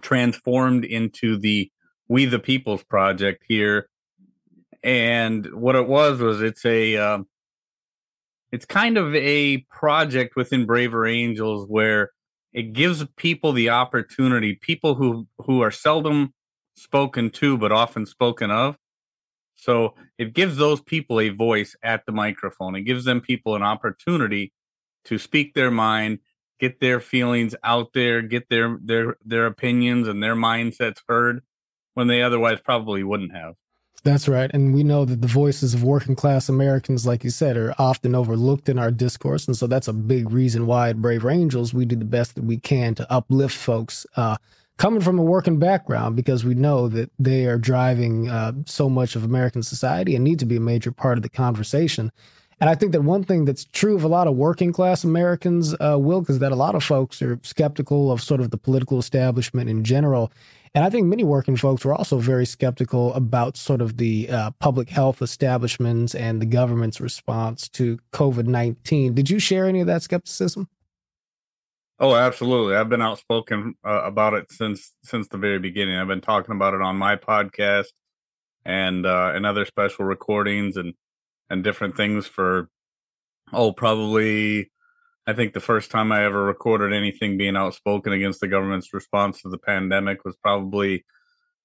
transformed into the We the People's Project here. And what it was was it's a uh, it's kind of a project within Braver Angels where it gives people the opportunity, people who who are seldom spoken to but often spoken of. So it gives those people a voice at the microphone. It gives them people an opportunity to speak their mind, get their feelings out there, get their their their opinions and their mindsets heard when they otherwise probably wouldn't have. That's right. And we know that the voices of working class Americans, like you said, are often overlooked in our discourse. And so that's a big reason why at Braver Angels, we do the best that we can to uplift folks uh, coming from a working background because we know that they are driving uh, so much of American society and need to be a major part of the conversation. And I think that one thing that's true of a lot of working class Americans, uh, Wilk, is that a lot of folks are skeptical of sort of the political establishment in general. And I think many working folks were also very skeptical about sort of the uh, public health establishments and the government's response to COVID 19. Did you share any of that skepticism? Oh, absolutely. I've been outspoken uh, about it since since the very beginning. I've been talking about it on my podcast and uh, and other special recordings and and different things for oh probably I think the first time I ever recorded anything being outspoken against the government's response to the pandemic was probably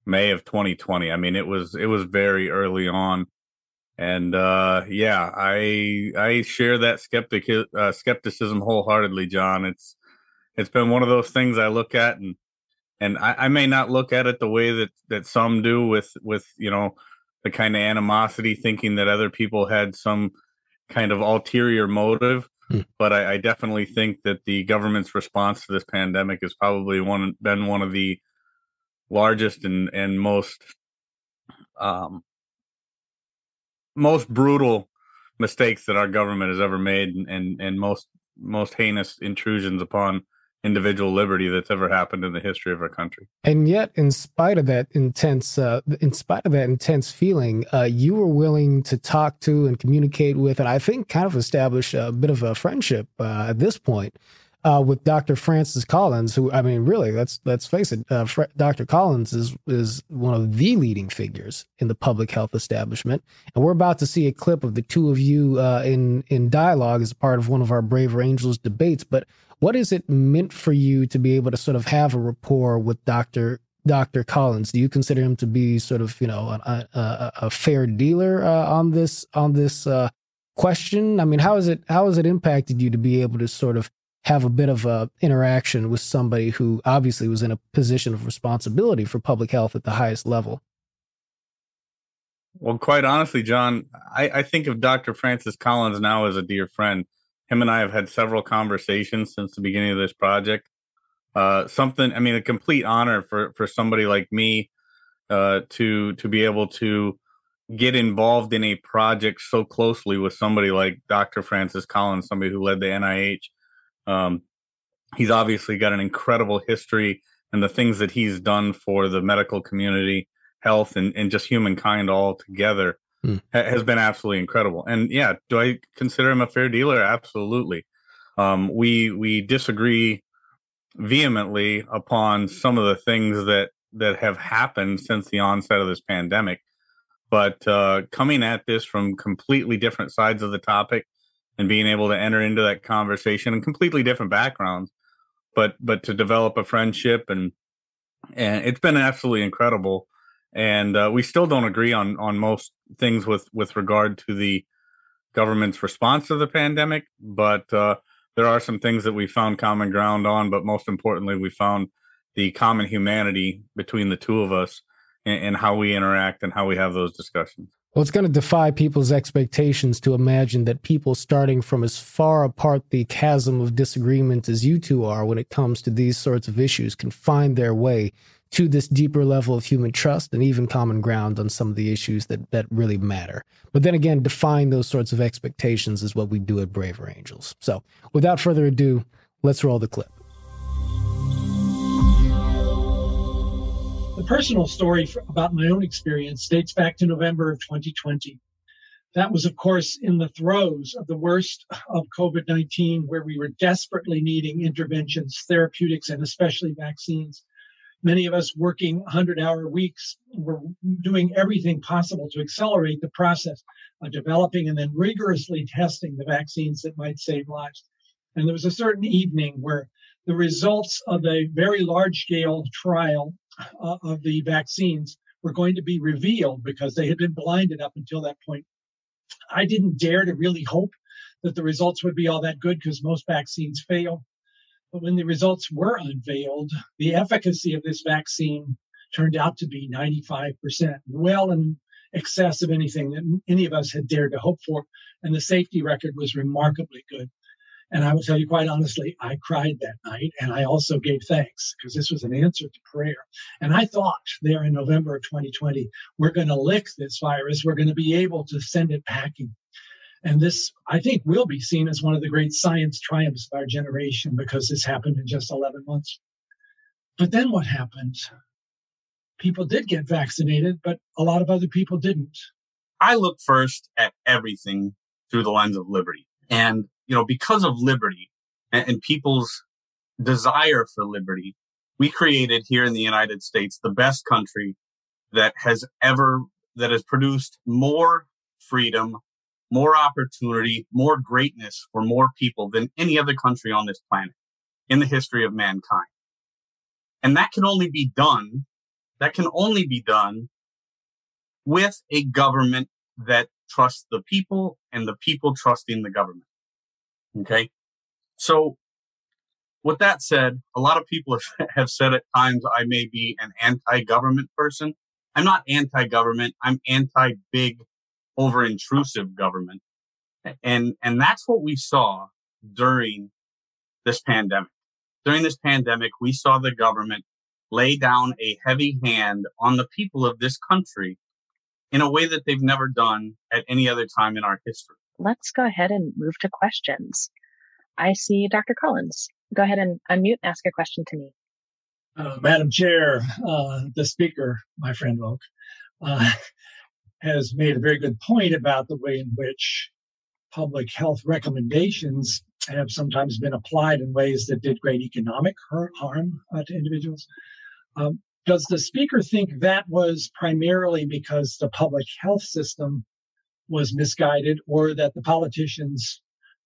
May of 2020. I mean, it was it was very early on, and uh, yeah, I I share that skeptic uh, skepticism wholeheartedly, John. It's it's been one of those things I look at and and I, I may not look at it the way that that some do with with you know the kind of animosity, thinking that other people had some kind of ulterior motive Hmm. But I, I, definitely think that the government's response to this pandemic has probably one been one of the largest and and most um, most brutal mistakes that our government has ever made, and and, and most most heinous intrusions upon individual liberty that's ever happened in the history of our country. And yet, in spite of that intense, uh, in spite of that intense feeling, uh, you were willing to talk to and communicate with, and I think kind of establish a bit of a friendship uh, at this point uh, with Dr. Francis Collins, who I mean, really, let's let's face it, uh, Fr- Dr. Collins is is one of the leading figures in the public health establishment, and we're about to see a clip of the two of you uh, in in dialogue as part of one of our Braver Angels debates. But what is it meant for you to be able to sort of have a rapport with Dr. Dr. Collins? Do you consider him to be sort of you know a, a, a fair dealer uh, on this on this uh, question? I mean, how is it how has it impacted you to be able to sort of have a bit of a interaction with somebody who obviously was in a position of responsibility for public health at the highest level? Well, quite honestly, John, I, I think of Dr. Francis Collins now as a dear friend. Him and I have had several conversations since the beginning of this project. Uh, something, I mean, a complete honor for for somebody like me uh, to to be able to get involved in a project so closely with somebody like Dr. Francis Collins, somebody who led the NIH. Um, he's obviously got an incredible history and the things that he's done for the medical community, health, and, and just humankind all together mm. ha- has been absolutely incredible. And yeah, do I consider him a fair dealer? Absolutely. Um, we we disagree vehemently upon some of the things that that have happened since the onset of this pandemic but uh, coming at this from completely different sides of the topic and being able to enter into that conversation and completely different backgrounds but but to develop a friendship and and it's been absolutely incredible and uh, we still don't agree on on most things with with regard to the government's response to the pandemic but uh, there are some things that we found common ground on but most importantly we found the common humanity between the two of us and, how we interact and how we have those discussions. Well, it's going to defy people's expectations to imagine that people starting from as far apart the chasm of disagreement as you two are when it comes to these sorts of issues can find their way to this deeper level of human trust and even common ground on some of the issues that, that really matter. But then again, defying those sorts of expectations is what we do at Braver Angels. So without further ado, let's roll the clip. The personal story about my own experience dates back to November of 2020. That was, of course, in the throes of the worst of COVID 19, where we were desperately needing interventions, therapeutics, and especially vaccines. Many of us working 100 hour weeks were doing everything possible to accelerate the process of developing and then rigorously testing the vaccines that might save lives. And there was a certain evening where the results of a very large scale trial uh, of the vaccines were going to be revealed because they had been blinded up until that point. I didn't dare to really hope that the results would be all that good because most vaccines fail. But when the results were unveiled, the efficacy of this vaccine turned out to be 95%, well in excess of anything that any of us had dared to hope for. And the safety record was remarkably good. And I will tell you quite honestly, I cried that night and I also gave thanks because this was an answer to prayer. And I thought there in November of 2020, we're going to lick this virus. We're going to be able to send it packing. And this, I think, will be seen as one of the great science triumphs of our generation because this happened in just 11 months. But then what happened? People did get vaccinated, but a lot of other people didn't. I look first at everything through the lens of liberty. And you know, because of liberty and, and people's desire for liberty, we created here in the United States the best country that has ever, that has produced more freedom, more opportunity, more greatness for more people than any other country on this planet in the history of mankind. And that can only be done, that can only be done with a government that trusts the people and the people trusting the government. Okay. So with that said, a lot of people have said at times I may be an anti-government person. I'm not anti-government. I'm anti-big, over-intrusive government. And, and that's what we saw during this pandemic. During this pandemic, we saw the government lay down a heavy hand on the people of this country in a way that they've never done at any other time in our history let's go ahead and move to questions. I see Dr. Collins. Go ahead and unmute and ask a question to me. Uh, Madam Chair, uh, the speaker, my friend Oak, uh, has made a very good point about the way in which public health recommendations have sometimes been applied in ways that did great economic harm uh, to individuals. Um, does the speaker think that was primarily because the public health system was misguided or that the politicians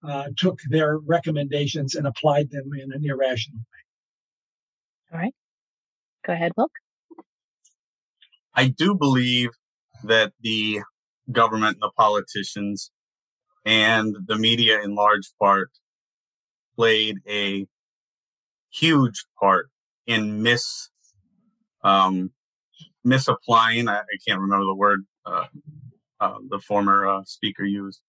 uh, took their recommendations and applied them in an irrational way? All right. Go ahead, Wilk. I do believe that the government and the politicians and the media in large part played a huge part in mis um, misapplying. I, I can't remember the word uh, uh, the former uh, speaker used,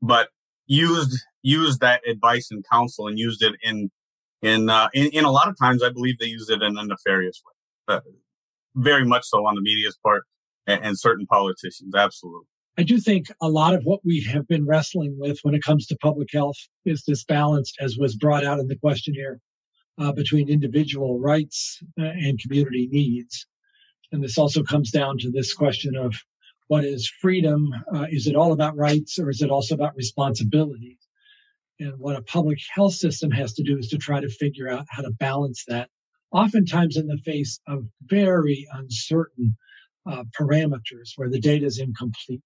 but used used that advice and counsel and used it in in, uh, in in a lot of times. I believe they used it in a nefarious way, uh, very much so on the media's part and, and certain politicians. Absolutely. I do think a lot of what we have been wrestling with when it comes to public health is this balance, as was brought out in the questionnaire, uh, between individual rights uh, and community needs. And this also comes down to this question of what is freedom? Uh, is it all about rights or is it also about responsibility? And what a public health system has to do is to try to figure out how to balance that, oftentimes in the face of very uncertain uh, parameters where the data is incomplete.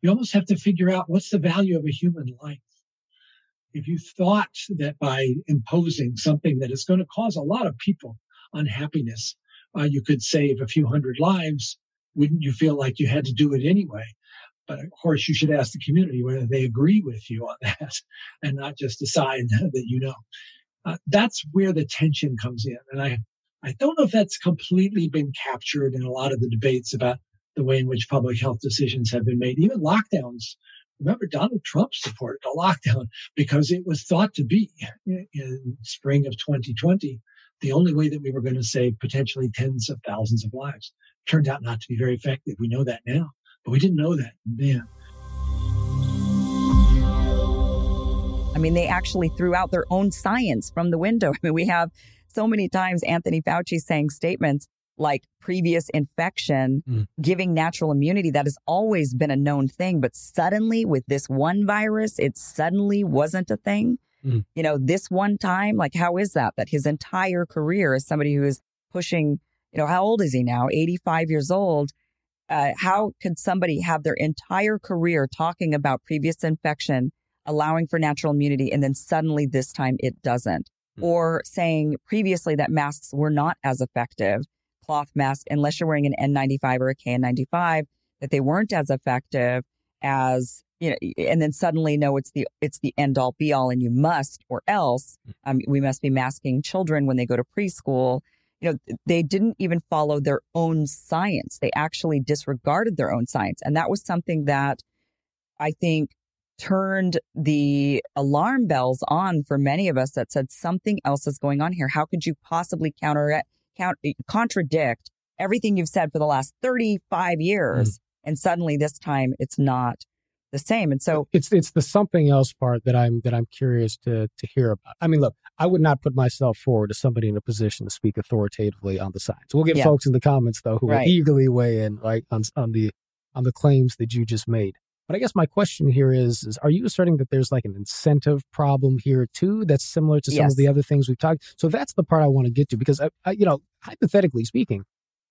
You almost have to figure out what's the value of a human life. If you thought that by imposing something that is going to cause a lot of people unhappiness, uh, you could save a few hundred lives, wouldn't you feel like you had to do it anyway? But of course, you should ask the community whether they agree with you on that and not just decide that you know. Uh, that's where the tension comes in. And I, I don't know if that's completely been captured in a lot of the debates about the way in which public health decisions have been made. Even lockdowns. Remember, Donald Trump supported a lockdown because it was thought to be in spring of 2020 the only way that we were going to save potentially tens of thousands of lives. Turned out not to be very effective. We know that now, but we didn't know that then. I mean, they actually threw out their own science from the window. I mean, we have so many times Anthony Fauci saying statements like previous infection mm. giving natural immunity. That has always been a known thing. But suddenly with this one virus, it suddenly wasn't a thing. Mm. You know, this one time, like, how is that? That his entire career as somebody who is pushing, you know, how old is he now? 85 years old. Uh, how could somebody have their entire career talking about previous infection, allowing for natural immunity, and then suddenly this time it doesn't? Mm. Or saying previously that masks were not as effective cloth mask, unless you're wearing an N95 or a KN95, that they weren't as effective as you know, and then suddenly no, it's the it's the end all be all, and you must or else mm. um, we must be masking children when they go to preschool. You know, they didn't even follow their own science. They actually disregarded their own science, and that was something that I think turned the alarm bells on for many of us that said something else is going on here. How could you possibly counter count, eh, contradict everything you've said for the last 35 years. Mm. And suddenly this time it's not the same. And so it's it's the something else part that I'm that I'm curious to to hear about. I mean, look, I would not put myself forward as somebody in a position to speak authoritatively on the science. We'll get yeah. folks in the comments though who right. will eagerly weigh in right on on the on the claims that you just made. But I guess my question here is, is are you asserting that there's like an incentive problem here too that's similar to some yes. of the other things we've talked? So that's the part I want to get to because, I, I, you know, hypothetically speaking,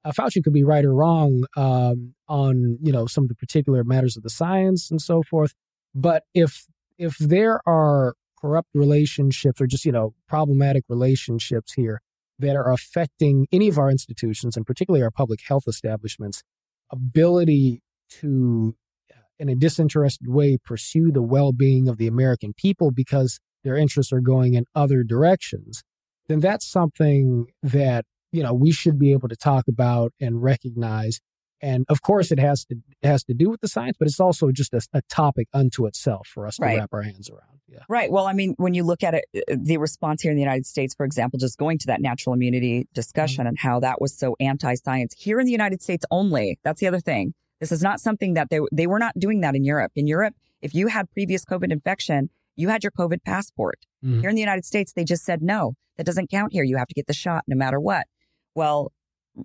uh, Fauci could be right or wrong um, on, you know, some of the particular matters of the science and so forth. But if if there are corrupt relationships or just, you know, problematic relationships here that are affecting any of our institutions and particularly our public health establishments ability to uh, in a disinterested way pursue the well-being of the American people because their interests are going in other directions, then that's something that you know we should be able to talk about and recognize. And of course, it has to it has to do with the science, but it's also just a, a topic unto itself for us right. to wrap our hands around. Yeah. Right. Well, I mean, when you look at it, uh, the response here in the United States, for example, just going to that natural immunity discussion mm-hmm. and how that was so anti-science here in the United States only. That's the other thing this is not something that they, they were not doing that in Europe. In Europe, if you had previous COVID infection, you had your COVID passport. Mm-hmm. Here in the United States, they just said, no, that doesn't count here. You have to get the shot no matter what. Well,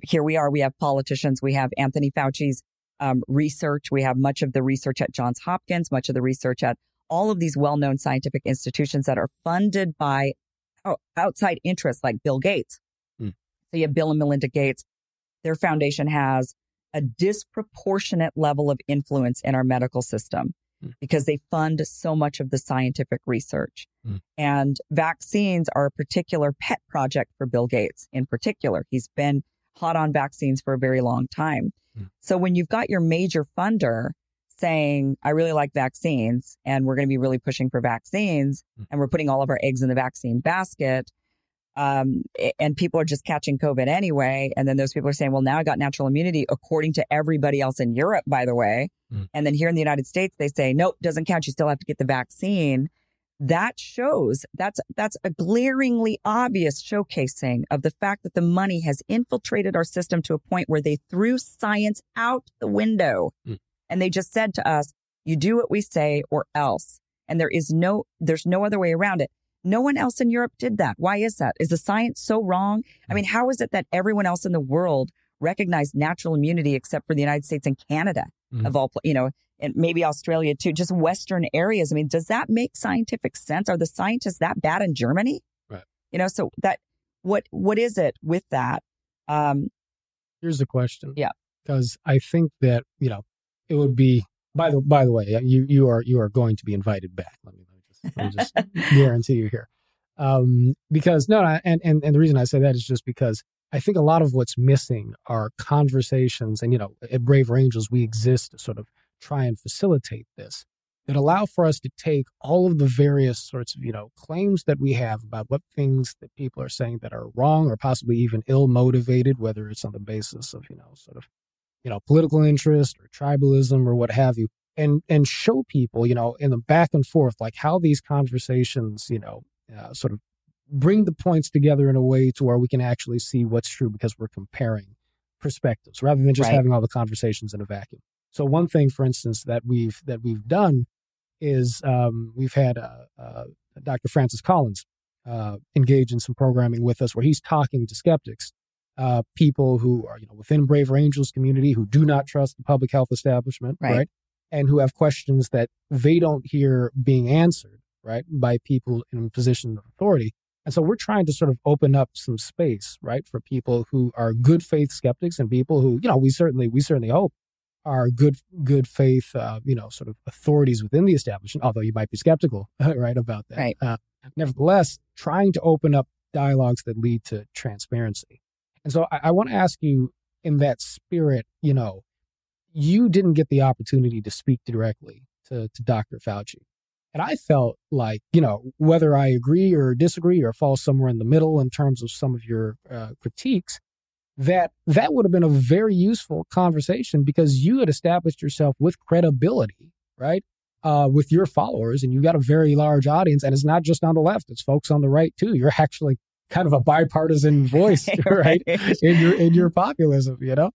here we are. We have politicians. We have Anthony Fauci's um, research. We have much of the research at Johns Hopkins, much of the research at all of these well-known scientific institutions that are funded by outside interests like Bill Gates. Hmm. So you have Bill and Melinda Gates. Their foundation has a disproportionate level of influence in our medical system mm. because they fund so much of the scientific research. Mm. And vaccines are a particular pet project for Bill Gates in particular. He's been hot on vaccines for a very long time. Mm. So when you've got your major funder saying, I really like vaccines and we're going to be really pushing for vaccines hmm. and we're putting all of our eggs in the vaccine basket, um, and people are just catching COVID anyway. And then those people are saying, well, now I got natural immunity according to everybody else in Europe, by the way. Mm. And then here in the United States, they say, nope, doesn't count. You still have to get the vaccine. That shows that's, that's a glaringly obvious showcasing of the fact that the money has infiltrated our system to a point where they threw science out the window. Mm. And they just said to us, you do what we say or else. And there is no, there's no other way around it. No one else in Europe did that. Why is that? Is the science so wrong? I mean, how is it that everyone else in the world recognized natural immunity except for the United States and Canada mm-hmm. of all, you know, and maybe Australia too, just Western areas? I mean, does that make scientific sense? Are the scientists that bad in Germany? Right. You know, so that, what, what is it with that? Um, Here's the question. Yeah. Because I think that, you know, it would be, by the, by the way, you, you are, you are going to be invited back. Let me I just guarantee you here. Um, because no, and, and and the reason I say that is just because I think a lot of what's missing are conversations, and you know, at Braver Angels we exist to sort of try and facilitate this that allow for us to take all of the various sorts of you know claims that we have about what things that people are saying that are wrong or possibly even ill motivated, whether it's on the basis of you know sort of you know political interest or tribalism or what have you, and and show people, you know, in the back and forth, like how these conversations, you know, uh, sort of bring the points together in a way to where we can actually see what's true because we're comparing perspectives rather than just right. having all the conversations in a vacuum. So one thing, for instance, that we've that we've done is um, we've had uh, uh, Dr. Francis Collins uh, engage in some programming with us where he's talking to skeptics, uh, people who are you know within Braver Angels community who do not trust the public health establishment, right? right? and who have questions that they don't hear being answered, right, by people in positions of authority. And so we're trying to sort of open up some space, right, for people who are good faith skeptics and people who, you know, we certainly we certainly hope are good good faith, uh, you know, sort of authorities within the establishment. Although you might be skeptical, right, about that. Right. Uh, nevertheless, trying to open up dialogues that lead to transparency. And so I, I want to ask you, in that spirit, you know, you didn't get the opportunity to speak directly to, to Dr. Fauci. And I felt like, you know, whether I agree or disagree or fall somewhere in the middle in terms of some of your uh, critiques, that that would have been a very useful conversation because you had established yourself with credibility, right? Uh, with your followers, and you got a very large audience, and it's not just on the left; it's folks on the right too. You're actually kind of a bipartisan voice, right? in your in your populism, you know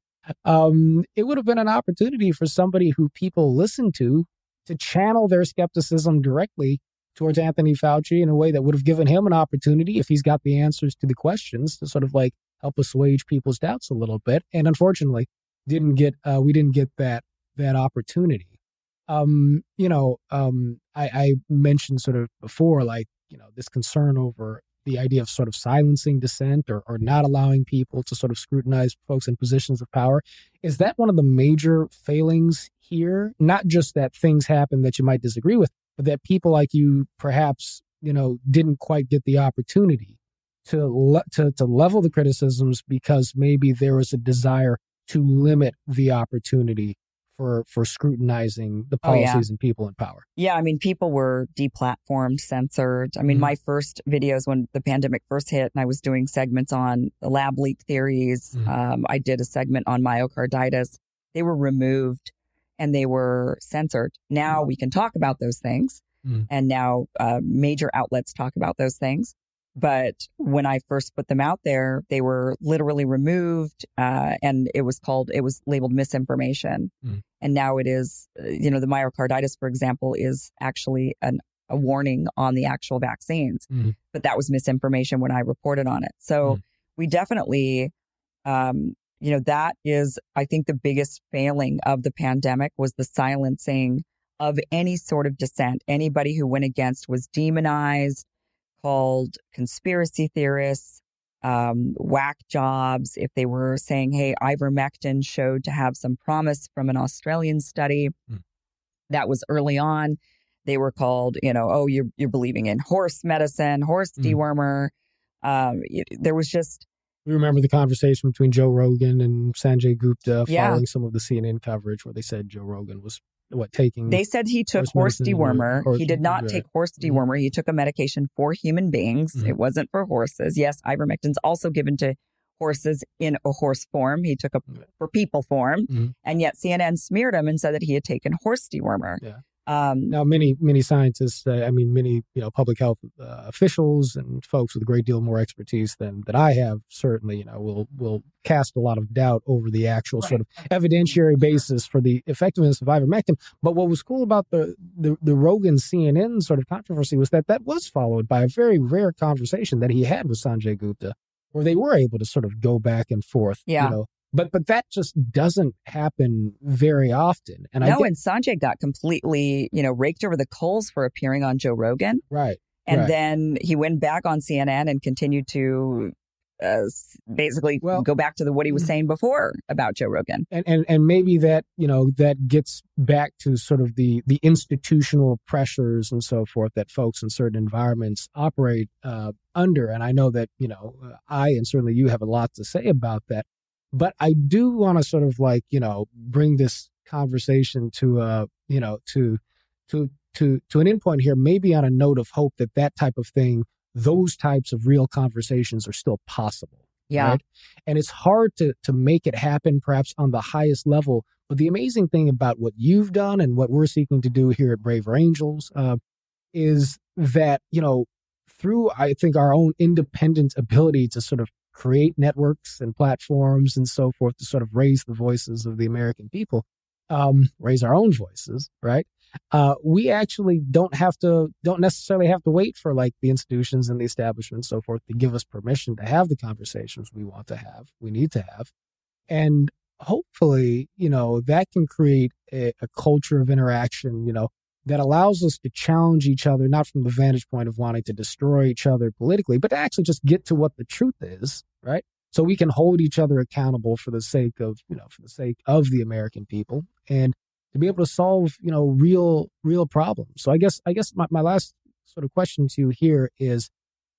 um, it would have been an opportunity for somebody who people listen to to channel their skepticism directly towards Anthony Fauci in a way that would have given him an opportunity, if he's got the answers to the questions, to sort of like help assuage people's doubts a little bit. And unfortunately, didn't get uh, we didn't get that that opportunity. Um, you know, um, I, I mentioned sort of before, like you know, this concern over the idea of sort of silencing dissent or, or not allowing people to sort of scrutinize folks in positions of power. Is that one of the major failings here? Not just that things happen that you might disagree with, but that people like you perhaps, you know, didn't quite get the opportunity to, le- to, to level the criticisms because maybe there was a desire to limit the opportunity for for scrutinizing the policies oh, yeah. and people in power. Yeah, I mean, people were deplatformed, censored. I mean, mm-hmm. my first videos when the pandemic first hit, and I was doing segments on the lab leak theories. Mm-hmm. Um, I did a segment on myocarditis. They were removed and they were censored. Now mm-hmm. we can talk about those things, mm-hmm. and now uh, major outlets talk about those things. But when I first put them out there, they were literally removed, uh, and it was called, it was labeled misinformation. Mm. And now it is, uh, you know, the myocarditis, for example, is actually an, a warning on the actual vaccines. Mm. But that was misinformation when I reported on it. So mm. we definitely, um, you know, that is, I think, the biggest failing of the pandemic was the silencing of any sort of dissent. Anybody who went against was demonized, called conspiracy theorists, um, whack jobs. If they were saying, hey, ivermectin showed to have some promise from an Australian study mm. that was early on, they were called, you know, oh, you're, you're believing in horse medicine, horse mm. dewormer. Um, there was just. We remember the conversation between Joe Rogan and Sanjay Gupta yeah. following some of the CNN coverage where they said Joe Rogan was what taking they said he took horse, horse dewormer horse, he did not right. take horse mm-hmm. dewormer he took a medication for human beings mm-hmm. it wasn't for horses yes ivermectin's also given to horses in a horse form he took a for people form mm-hmm. and yet cnn smeared him and said that he had taken horse dewormer yeah. Um, now, many many scientists, uh, I mean, many you know public health uh, officials and folks with a great deal more expertise than that I have, certainly, you know, will will cast a lot of doubt over the actual right. sort of evidentiary basis for the effectiveness of ivermectin. But what was cool about the, the the Rogan CNN sort of controversy was that that was followed by a very rare conversation that he had with Sanjay Gupta, where they were able to sort of go back and forth, yeah. you know, but but that just doesn't happen very often. And no, I get, and Sanjay got completely you know raked over the coals for appearing on Joe Rogan, right? And right. then he went back on CNN and continued to uh, basically well, go back to the what he was saying before about Joe Rogan. And, and and maybe that you know that gets back to sort of the the institutional pressures and so forth that folks in certain environments operate uh, under. And I know that you know I and certainly you have a lot to say about that. But I do want to sort of like, you know, bring this conversation to a, you know, to, to, to, to an endpoint here, maybe on a note of hope that that type of thing, those types of real conversations are still possible. Yeah. Right? And it's hard to, to make it happen perhaps on the highest level. But the amazing thing about what you've done and what we're seeking to do here at Braver Angels uh, is that, you know, through, I think, our own independent ability to sort of create networks and platforms and so forth to sort of raise the voices of the American people, um, raise our own voices, right? Uh, we actually don't have to, don't necessarily have to wait for like the institutions and the establishment and so forth to give us permission to have the conversations we want to have, we need to have. And hopefully, you know, that can create a, a culture of interaction, you know, that allows us to challenge each other, not from the vantage point of wanting to destroy each other politically, but to actually just get to what the truth is, right? So we can hold each other accountable for the sake of, you know, for the sake of the American people and to be able to solve, you know, real, real problems. So I guess, I guess my, my last sort of question to you here is,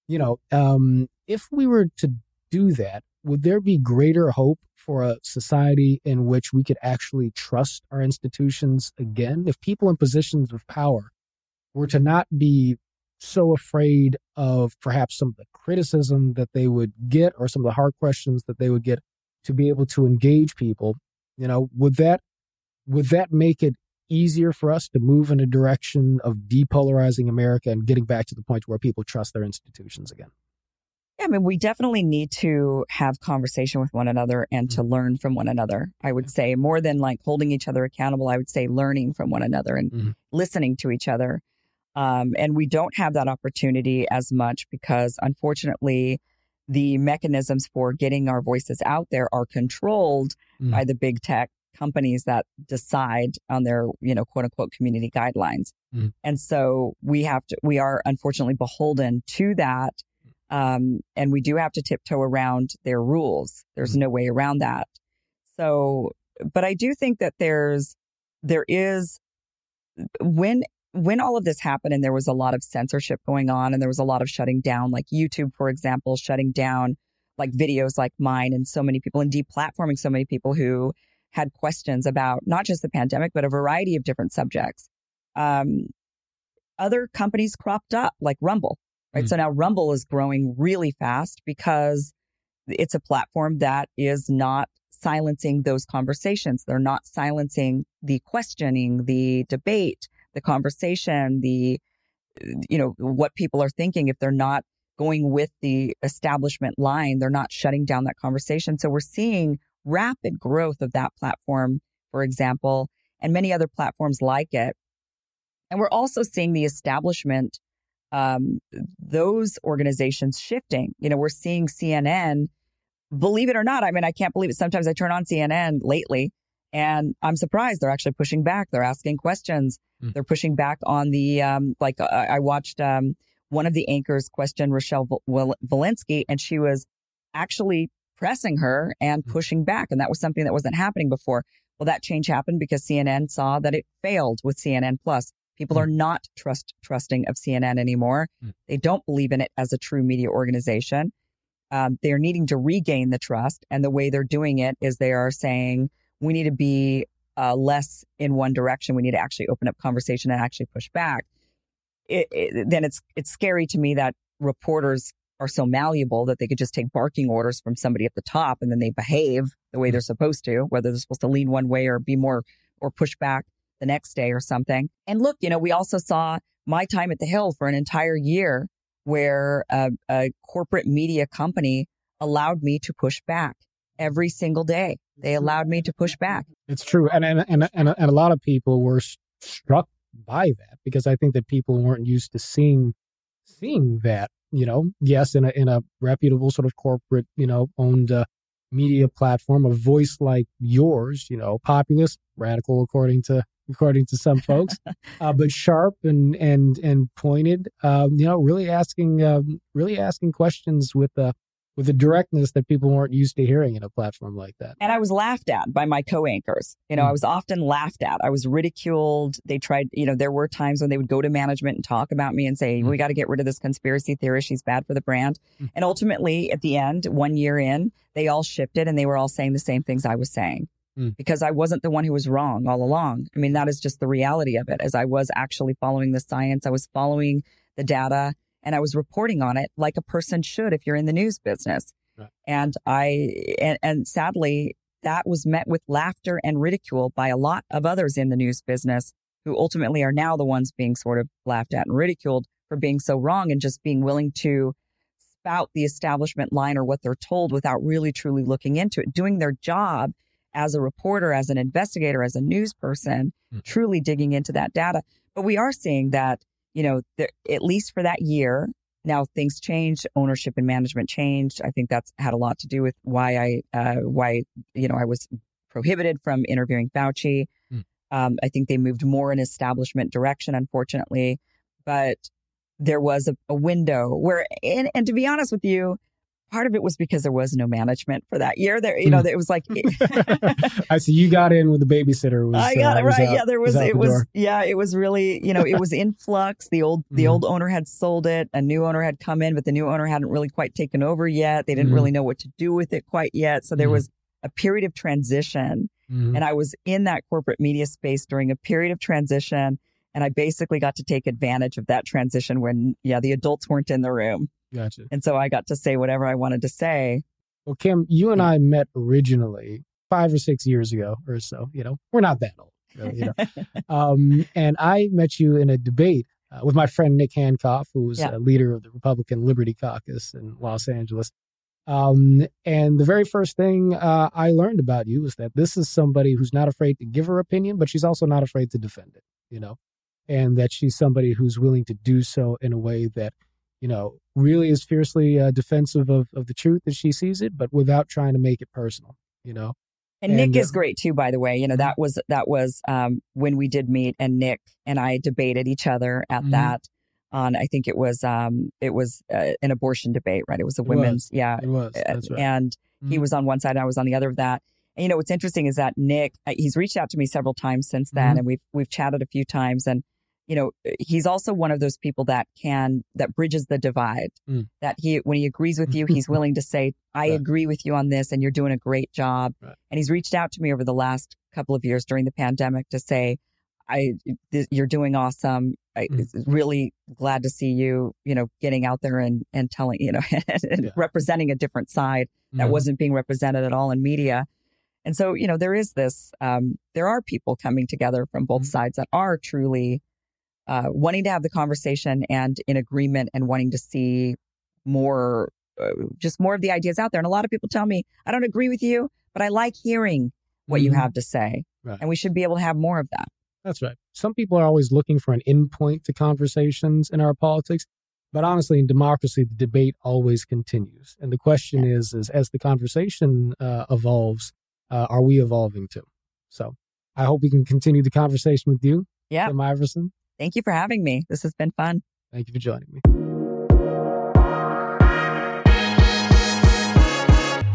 you know, um, if we were to do that, would there be greater hope for a society in which we could actually trust our institutions again? If people in positions of power were to not be so afraid of perhaps some of the criticism that they would get or some of the hard questions that they would get to be able to engage people, you know, would that would that make it easier for us to move in a direction of depolarizing America and getting back to the point where people trust their institutions again? I mean, we definitely need to have conversation with one another and to mm-hmm. learn from one another. I would say more than like holding each other accountable, I would say learning from one another and mm-hmm. listening to each other. Um, and we don't have that opportunity as much because unfortunately, the mechanisms for getting our voices out there are controlled mm-hmm. by the big tech companies that decide on their, you know, quote unquote community guidelines. Mm-hmm. And so we have to, we are unfortunately beholden to that um, and we do have to tiptoe around their rules. There's mm-hmm. no way around that. So, but I do think that there's, there is, when, when all of this happened and there was a lot of censorship going on and there was a lot of shutting down, like YouTube, for example, shutting down like videos like mine and so many people and deplatforming so many people who had questions about not just the pandemic, but a variety of different subjects. Um, other companies cropped up like Rumble right? Mm. So now Rumble is growing really fast because it's a platform that is not silencing those conversations. They're not silencing the questioning, the debate, the conversation, the, you know, what people are thinking. If they're not going with the establishment line, they're not shutting down that conversation. So we're seeing rapid growth of that platform, for example, and many other platforms like it. And we're also seeing the establishment um, those organizations shifting. You know, we're seeing CNN, believe it or not. I mean, I can't believe it. Sometimes I turn on CNN lately And I'm surprised they're actually pushing back. They're asking questions. Mm. They're pushing back on the, um, like, uh, I watched um, one of the anchors question Rochelle Walensky, and she was actually pressing her and Mm. pushing back. And that was something that wasn't happening before. Well, that change happened because CNN saw that it failed with CNN Plus. People Mm. are not trust trusting of CNN anymore. Mm. They don't believe in it as a true media organization. Um, they are needing to regain the trust, and the way they're doing it is they are saying we need to be uh, less in one direction. We need to actually open up conversation and actually push back. It, it, then it's it's scary to me that reporters are so malleable that they could just take barking orders from somebody at the top and then they behave the way they're supposed to, whether they're supposed to lean one way or be more or push back the next day or something. And look, you know, we also saw my time at the Hill for an entire year where a, a corporate media company allowed me to push back every single day. They allowed me to push back. It's true, and and and and, and a lot of people were struck by that because I think that people weren't used to seeing seeing that. You know, yes, in a in a reputable sort of corporate, you know, owned uh, media platform, a voice like yours, you know, populist, radical, according to according to some folks, uh, but sharp and and and pointed. Um, you know, really asking um, really asking questions with a with a directness that people weren't used to hearing in a platform like that. And I was laughed at by my co-anchors. You know, Mm. I was often laughed at. I was ridiculed. They tried, you know, there were times when they would go to management and talk about me and say, Mm. we got to get rid of this conspiracy theorist. She's bad for the brand. Mm. And ultimately, at the end, one year in, they all shifted and they were all saying the same things I was saying. Mm. Because I wasn't the one who was wrong all along. I mean, that is just the reality of it. As I was actually following the science, I was following the data, and I was reporting on it like a person should if you're in the news business. Right. And I, and, and sadly, that was met with laughter and ridicule by a lot of others in the news business who ultimately are now the ones being sort of laughed at and ridiculed for being so wrong and just being willing to spout the establishment line or what they're told without really truly looking into it, doing their job as a reporter, as an investigator, as a news person, Hmm. truly digging into that data. But we are seeing that, you know, there, at least for that year, now things changed, ownership and management changed. I think that's had a lot to do with why I, uh, why, you know, I was prohibited from interviewing Fauci. Hmm. Um, I think they moved more in establishment direction, unfortunately. But there was a, a window where, and, and to be honest with you, part of it was because there was no management for that year. There, you know, Hmm. it was like I see you got in with the babysitter. Was, I got uh, it right. out- yeah, there was, out it was door. yeah, it was really, you know, it was in flux. The old the Mhm. old owner had sold it. A new owner had come in, but the new owner hadn't really quite taken over yet. They didn't Mhm. really know what to do with it quite yet. So there Mhm. was a period of transition. And I was in that corporate media space during a period of transition. And I basically got to take advantage of that transition when, yeah, the adults weren't in the room. Gotcha. And so I got to say whatever I wanted to say. Well, Kim, you and I met originally five or six years ago or so. You know, we're not that old, really, you know. um, and I met you in a debate uh, with my friend Nick Hancock, who's Yeah. a leader of the Republican Liberty Caucus in Los Angeles. Um, and the very first thing uh, I learned about you was that this is somebody who's not afraid to give her opinion, but she's also not afraid to defend it. You know, and that she's somebody who's willing to do so in a way that you know, really is fiercely uh, defensive of, of the truth as she sees it, but without trying to make it personal, you know? And, And, Nick is uh, great too, by the way. You know, that was that was um, when we did meet, and Nick and I debated each other at Mhm. that. On I think it was um, it was uh, an abortion debate, right? It was a It was. women's, yeah. It was. That's right. And he Mhm. was on one side, and I was on the other of that. And you know, what's interesting is that Nick, uh, he's reached out to me several times since then, Mhm. and we've we've chatted a few times. And you know, he's also one of those people that can that bridges the divide. Mm. That he, when he agrees with you, he's willing to say, "I Right. agree with you on this, and you're doing a great job." Right. And he's reached out to me over the last couple of years during the pandemic to say, "I, th- you're doing awesome. I Mm. really glad to see you, you know, getting out there and and telling, you know, and Yeah. representing a different side." that Mhm. wasn't being represented at all in media. And so, you know, there is this, um, there are people coming together from both Mhm. sides that are truly uh, wanting to have the conversation and in agreement and wanting to see more, uh, just more of the ideas out there. And a lot of people tell me, I don't agree with you, but I like hearing what you Mhm. have to say. Right. And we should be able to have more of that. That's right. Some people are always looking for an endpoint to conversations in our politics. But honestly, in democracy, the debate always continues. And the question is, is as the conversation uh, evolves, uh, are we evolving too? So I hope we can continue the conversation with you, Yeah. Kim Iversen. Thank you for having me. This has been fun. Thank you for joining me.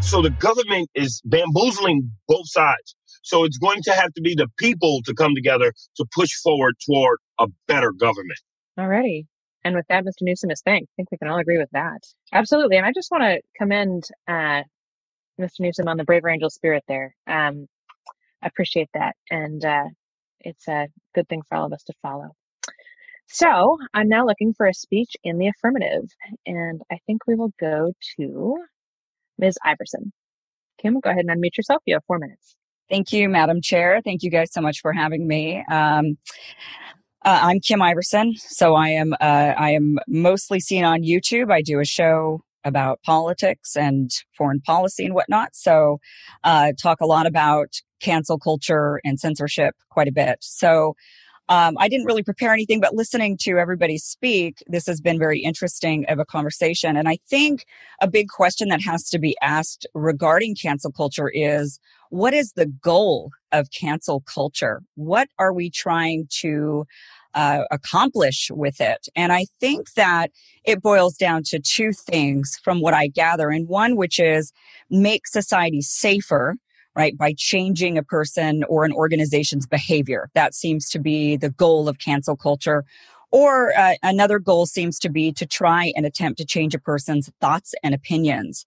So the government is bamboozling both sides. So it's going to have to be the people to come together to push forward toward a better government. Alrighty. And with that, Mr. Newsom is thanked. I think we can all agree with that. Absolutely. And I just want to commend uh, Mr. Newsom on the Braver Angel spirit there. Um, I appreciate that. And uh, it's a good thing for all of us to follow. So I'm now looking for a speech in the affirmative. And I think we will go to Ms. Iversen. Kim, go ahead and unmute yourself. You have four minutes. Thank you, Madam Chair. Thank you guys so much for having me. Um, uh, I'm Kim Iversen, so I am uh, I am mostly seen on YouTube. I do a show about politics and foreign policy and whatnot. So, uh, talk a lot about cancel culture and censorship quite a bit. So, um, I didn't really prepare anything, but listening to everybody speak, this has been very interesting of a conversation. And I think a big question that has to be asked regarding cancel culture is what is the goal of cancel culture? What are we trying to uh, accomplish with it? And I think that it boils down to two things from what I gather. And one, which is make society safer right? By changing a person or an organization's behavior. That seems to be the goal of cancel culture. Or uh, another goal seems to be to try and attempt to change a person's thoughts and opinions.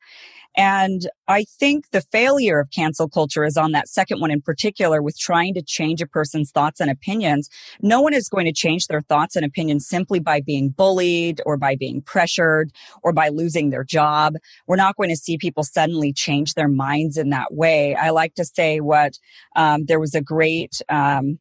And I think the failure of cancel culture is on that second one in particular with trying to change a person's thoughts and opinions. No one is going to change their thoughts and opinions simply by being bullied or by being pressured or by losing their job. We're not going to see people suddenly change their minds in that way. I like to say what um, there was a great um,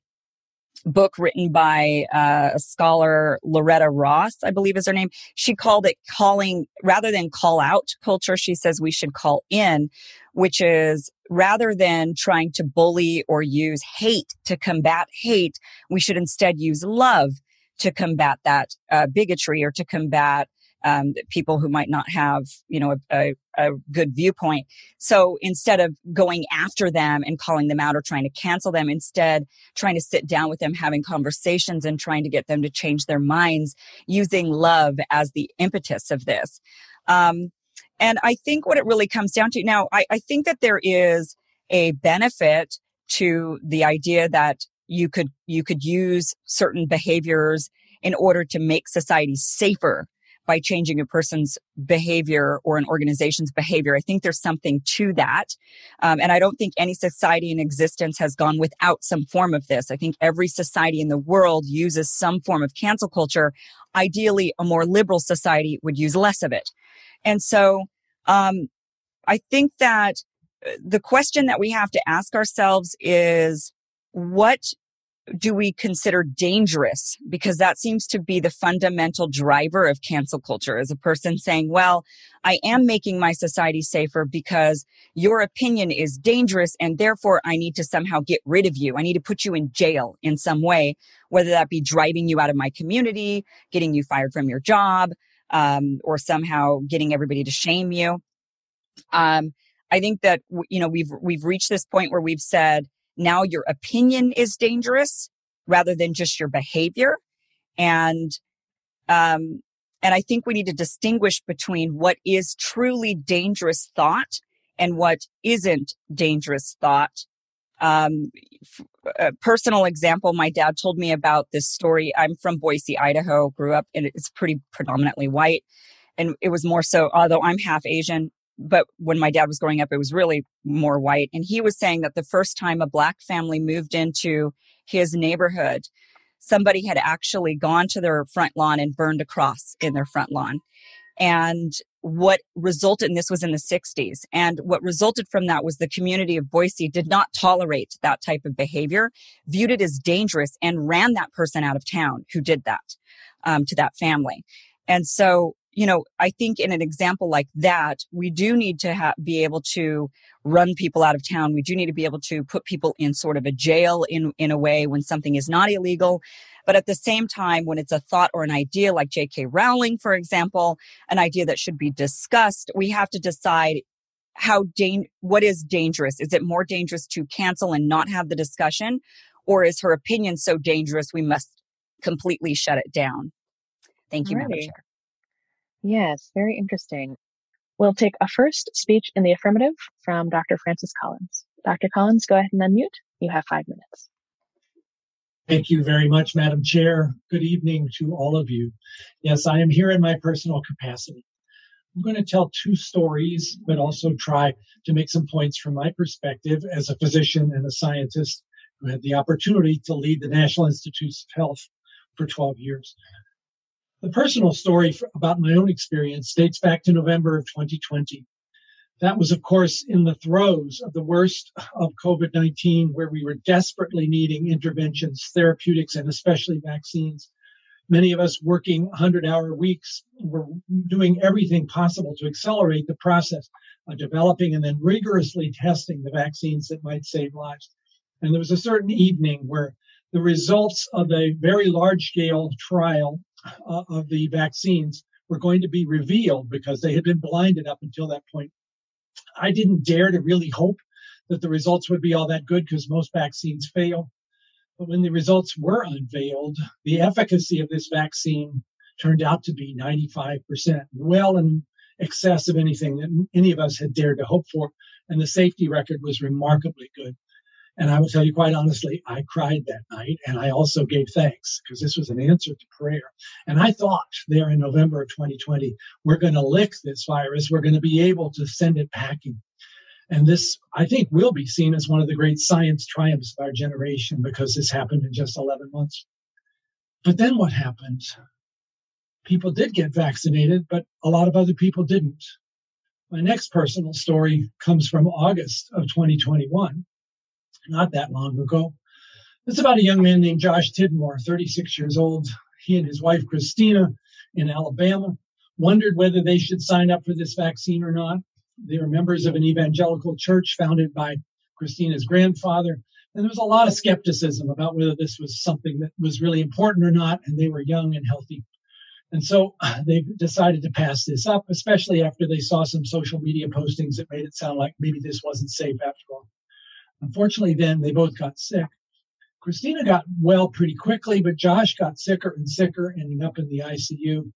book written by uh, a scholar, Loretta Ross, I believe is her name. She called it calling, rather than call out culture, she says we should call in, which is rather than trying to bully or use hate to combat hate, we should instead use love to combat that uh, bigotry or to combat um, people who might not have, you know, a, a, a, good viewpoint. So instead of going after them and calling them out or trying to cancel them, instead trying to sit down with them, having conversations and trying to get them to change their minds using love as the impetus of this. Um, and I think what it really comes down to now, I, I think that there is a benefit to the idea that you could, you could use certain behaviors in order to make society safer by changing a person's behavior or an organization's behavior. I think there's something to that. Um, and I don't think any society in existence has gone without some form of this. I think every society in the world uses some form of cancel culture. Ideally, a more liberal society would use less of it. And so, um, I think that uh, the question that we have to ask ourselves is what do we consider dangerous? Because that seems to be the fundamental driver of cancel culture as a person saying, well, I am making my society safer because your opinion is dangerous and therefore I need to somehow get rid of you. I need to put you in jail in some way, whether that be driving you out of my community, getting you fired from your job, um, or somehow getting everybody to shame you. Um, I think that, you know, we've, we've reached this point where we've said, now your opinion is dangerous rather than just your behavior. And, um, and I think we need to distinguish between what is truly dangerous thought and what isn't dangerous thought. Um, a personal example, my dad told me about this story. I'm from Boise, Idaho, grew up and it's pretty predominantly white. And it was more so, although I'm half Asian, but when my dad was growing up, it was really more white. And he was saying that the first time a black family moved into his neighborhood, somebody had actually gone to their front lawn and burned a cross in their front lawn. And what resulted, and this was in the 60s, and what resulted from that was the community of Boise did not tolerate that type of behavior, viewed it as dangerous, and ran that person out of town who did that um, to that family. And so you know, I think in an example like that, we do need to ha- be able to run people out of town. We do need to be able to put people in sort of a jail in, in a way when something is not illegal. But at the same time, when it's a thought or an idea like J.K. Rowling, for example, an idea that should be discussed, we have to decide how dan- what is dangerous? Is it more dangerous to cancel and not have the discussion? Or is her opinion so dangerous we must completely shut it down? Thank you, Madam Chair. Yes, very interesting. We'll take a first speech in the affirmative from Dr. Francis Collins. Dr. Collins, go ahead and unmute. You have five minutes. Thank you very much, Madam Chair. Good evening to all of you. Yes, I am here in my personal capacity. I'm going to tell two stories, but also try to make some points from my perspective as a physician and a scientist who had the opportunity to lead the National Institutes of Health for 12 years. The personal story about my own experience dates back to November of 2020. That was, of course, in the throes of the worst of COVID 19, where we were desperately needing interventions, therapeutics, and especially vaccines. Many of us working 100 hour weeks were doing everything possible to accelerate the process of developing and then rigorously testing the vaccines that might save lives. And there was a certain evening where the results of a very large scale trial uh, of the vaccines were going to be revealed because they had been blinded up until that point. I didn't dare to really hope that the results would be all that good because most vaccines fail. But when the results were unveiled, the efficacy of this vaccine turned out to be 95%, well in excess of anything that any of us had dared to hope for. And the safety record was remarkably good. And I will tell you quite honestly, I cried that night and I also gave thanks because this was an answer to prayer. And I thought there in November of 2020, we're going to lick this virus. We're going to be able to send it packing. And this, I think, will be seen as one of the great science triumphs of our generation because this happened in just 11 months. But then what happened? People did get vaccinated, but a lot of other people didn't. My next personal story comes from August of 2021 not that long ago. It's about a young man named Josh Tidmore, 36 years old. He and his wife, Christina, in Alabama, wondered whether they should sign up for this vaccine or not. They were members of an evangelical church founded by Christina's grandfather. And there was a lot of skepticism about whether this was something that was really important or not. And they were young and healthy. And so they decided to pass this up, especially after they saw some social media postings that made it sound like maybe this wasn't safe after all. Unfortunately, then they both got sick. Christina got well pretty quickly, but Josh got sicker and sicker, ending up in the ICU.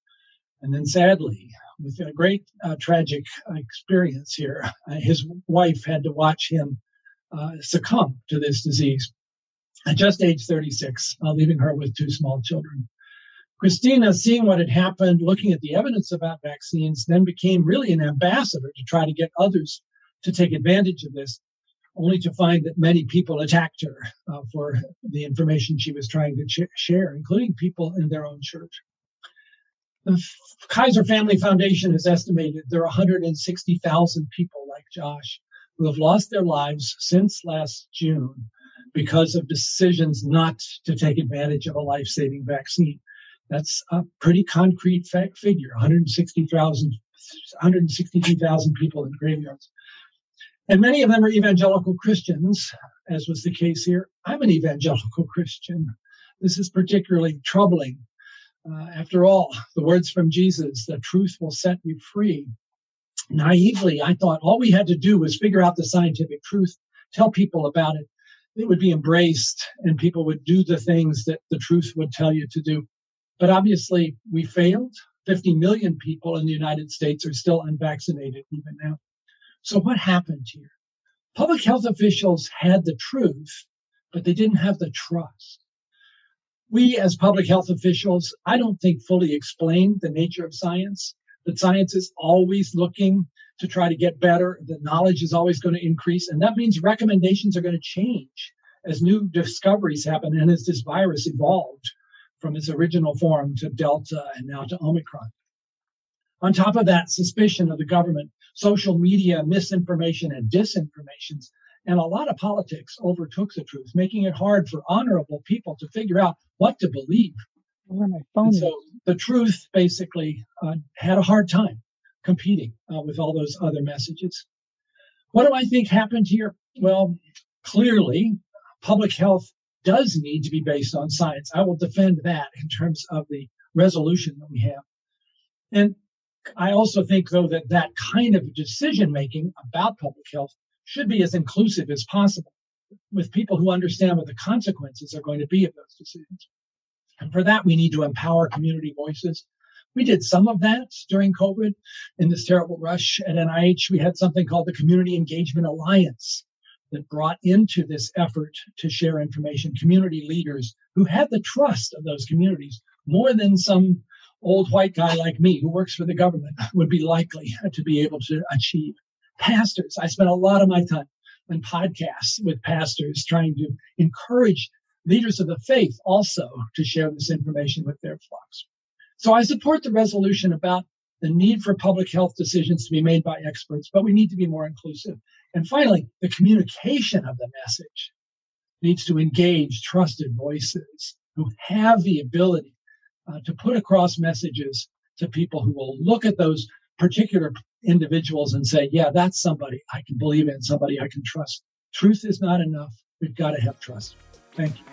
And then sadly, with a great uh, tragic experience here, uh, his wife had to watch him uh, succumb to this disease at just age 36, uh, leaving her with two small children. Christina, seeing what had happened, looking at the evidence about vaccines, then became really an ambassador to try to get others to take advantage of this only to find that many people attacked her uh, for the information she was trying to ch- share, including people in their own church. The Kaiser Family Foundation has estimated there are 160,000 people like Josh who have lost their lives since last June because of decisions not to take advantage of a life saving vaccine. That's a pretty concrete figure 160,000 162,000 people in graveyards. And many of them are evangelical Christians, as was the case here. I'm an evangelical Christian. This is particularly troubling. Uh, after all, the words from Jesus, the truth will set you free. Naively, I thought all we had to do was figure out the scientific truth, tell people about it. It would be embraced and people would do the things that the truth would tell you to do. But obviously, we failed. 50 million people in the United States are still unvaccinated even now. So what happened here? Public health officials had the truth, but they didn't have the trust. We as public health officials, I don't think fully explain the nature of science, that science is always looking to try to get better. The knowledge is always going to increase. And that means recommendations are going to change as new discoveries happen and as this virus evolved from its original form to Delta and now to Omicron. On top of that, suspicion of the government, social media misinformation and disinformations, and a lot of politics overtook the truth, making it hard for honorable people to figure out what to believe. So the truth basically uh, had a hard time competing uh, with all those other messages. What do I think happened here? Well, clearly, public health does need to be based on science. I will defend that in terms of the resolution that we have. And I also think, though, that that kind of decision making about public health should be as inclusive as possible with people who understand what the consequences are going to be of those decisions. And for that, we need to empower community voices. We did some of that during COVID in this terrible rush at NIH. We had something called the Community Engagement Alliance that brought into this effort to share information community leaders who had the trust of those communities more than some old white guy like me who works for the government would be likely to be able to achieve. Pastors, I spent a lot of my time on podcasts with pastors trying to encourage leaders of the faith also to share this information with their flocks. So I support the resolution about the need for public health decisions to be made by experts, but we need to be more inclusive. And finally, the communication of the message needs to engage trusted voices who have the ability uh, to put across messages to people who will look at those particular individuals and say, yeah, that's somebody I can believe in, somebody I can trust. Truth is not enough. We've got to have trust. Thank you.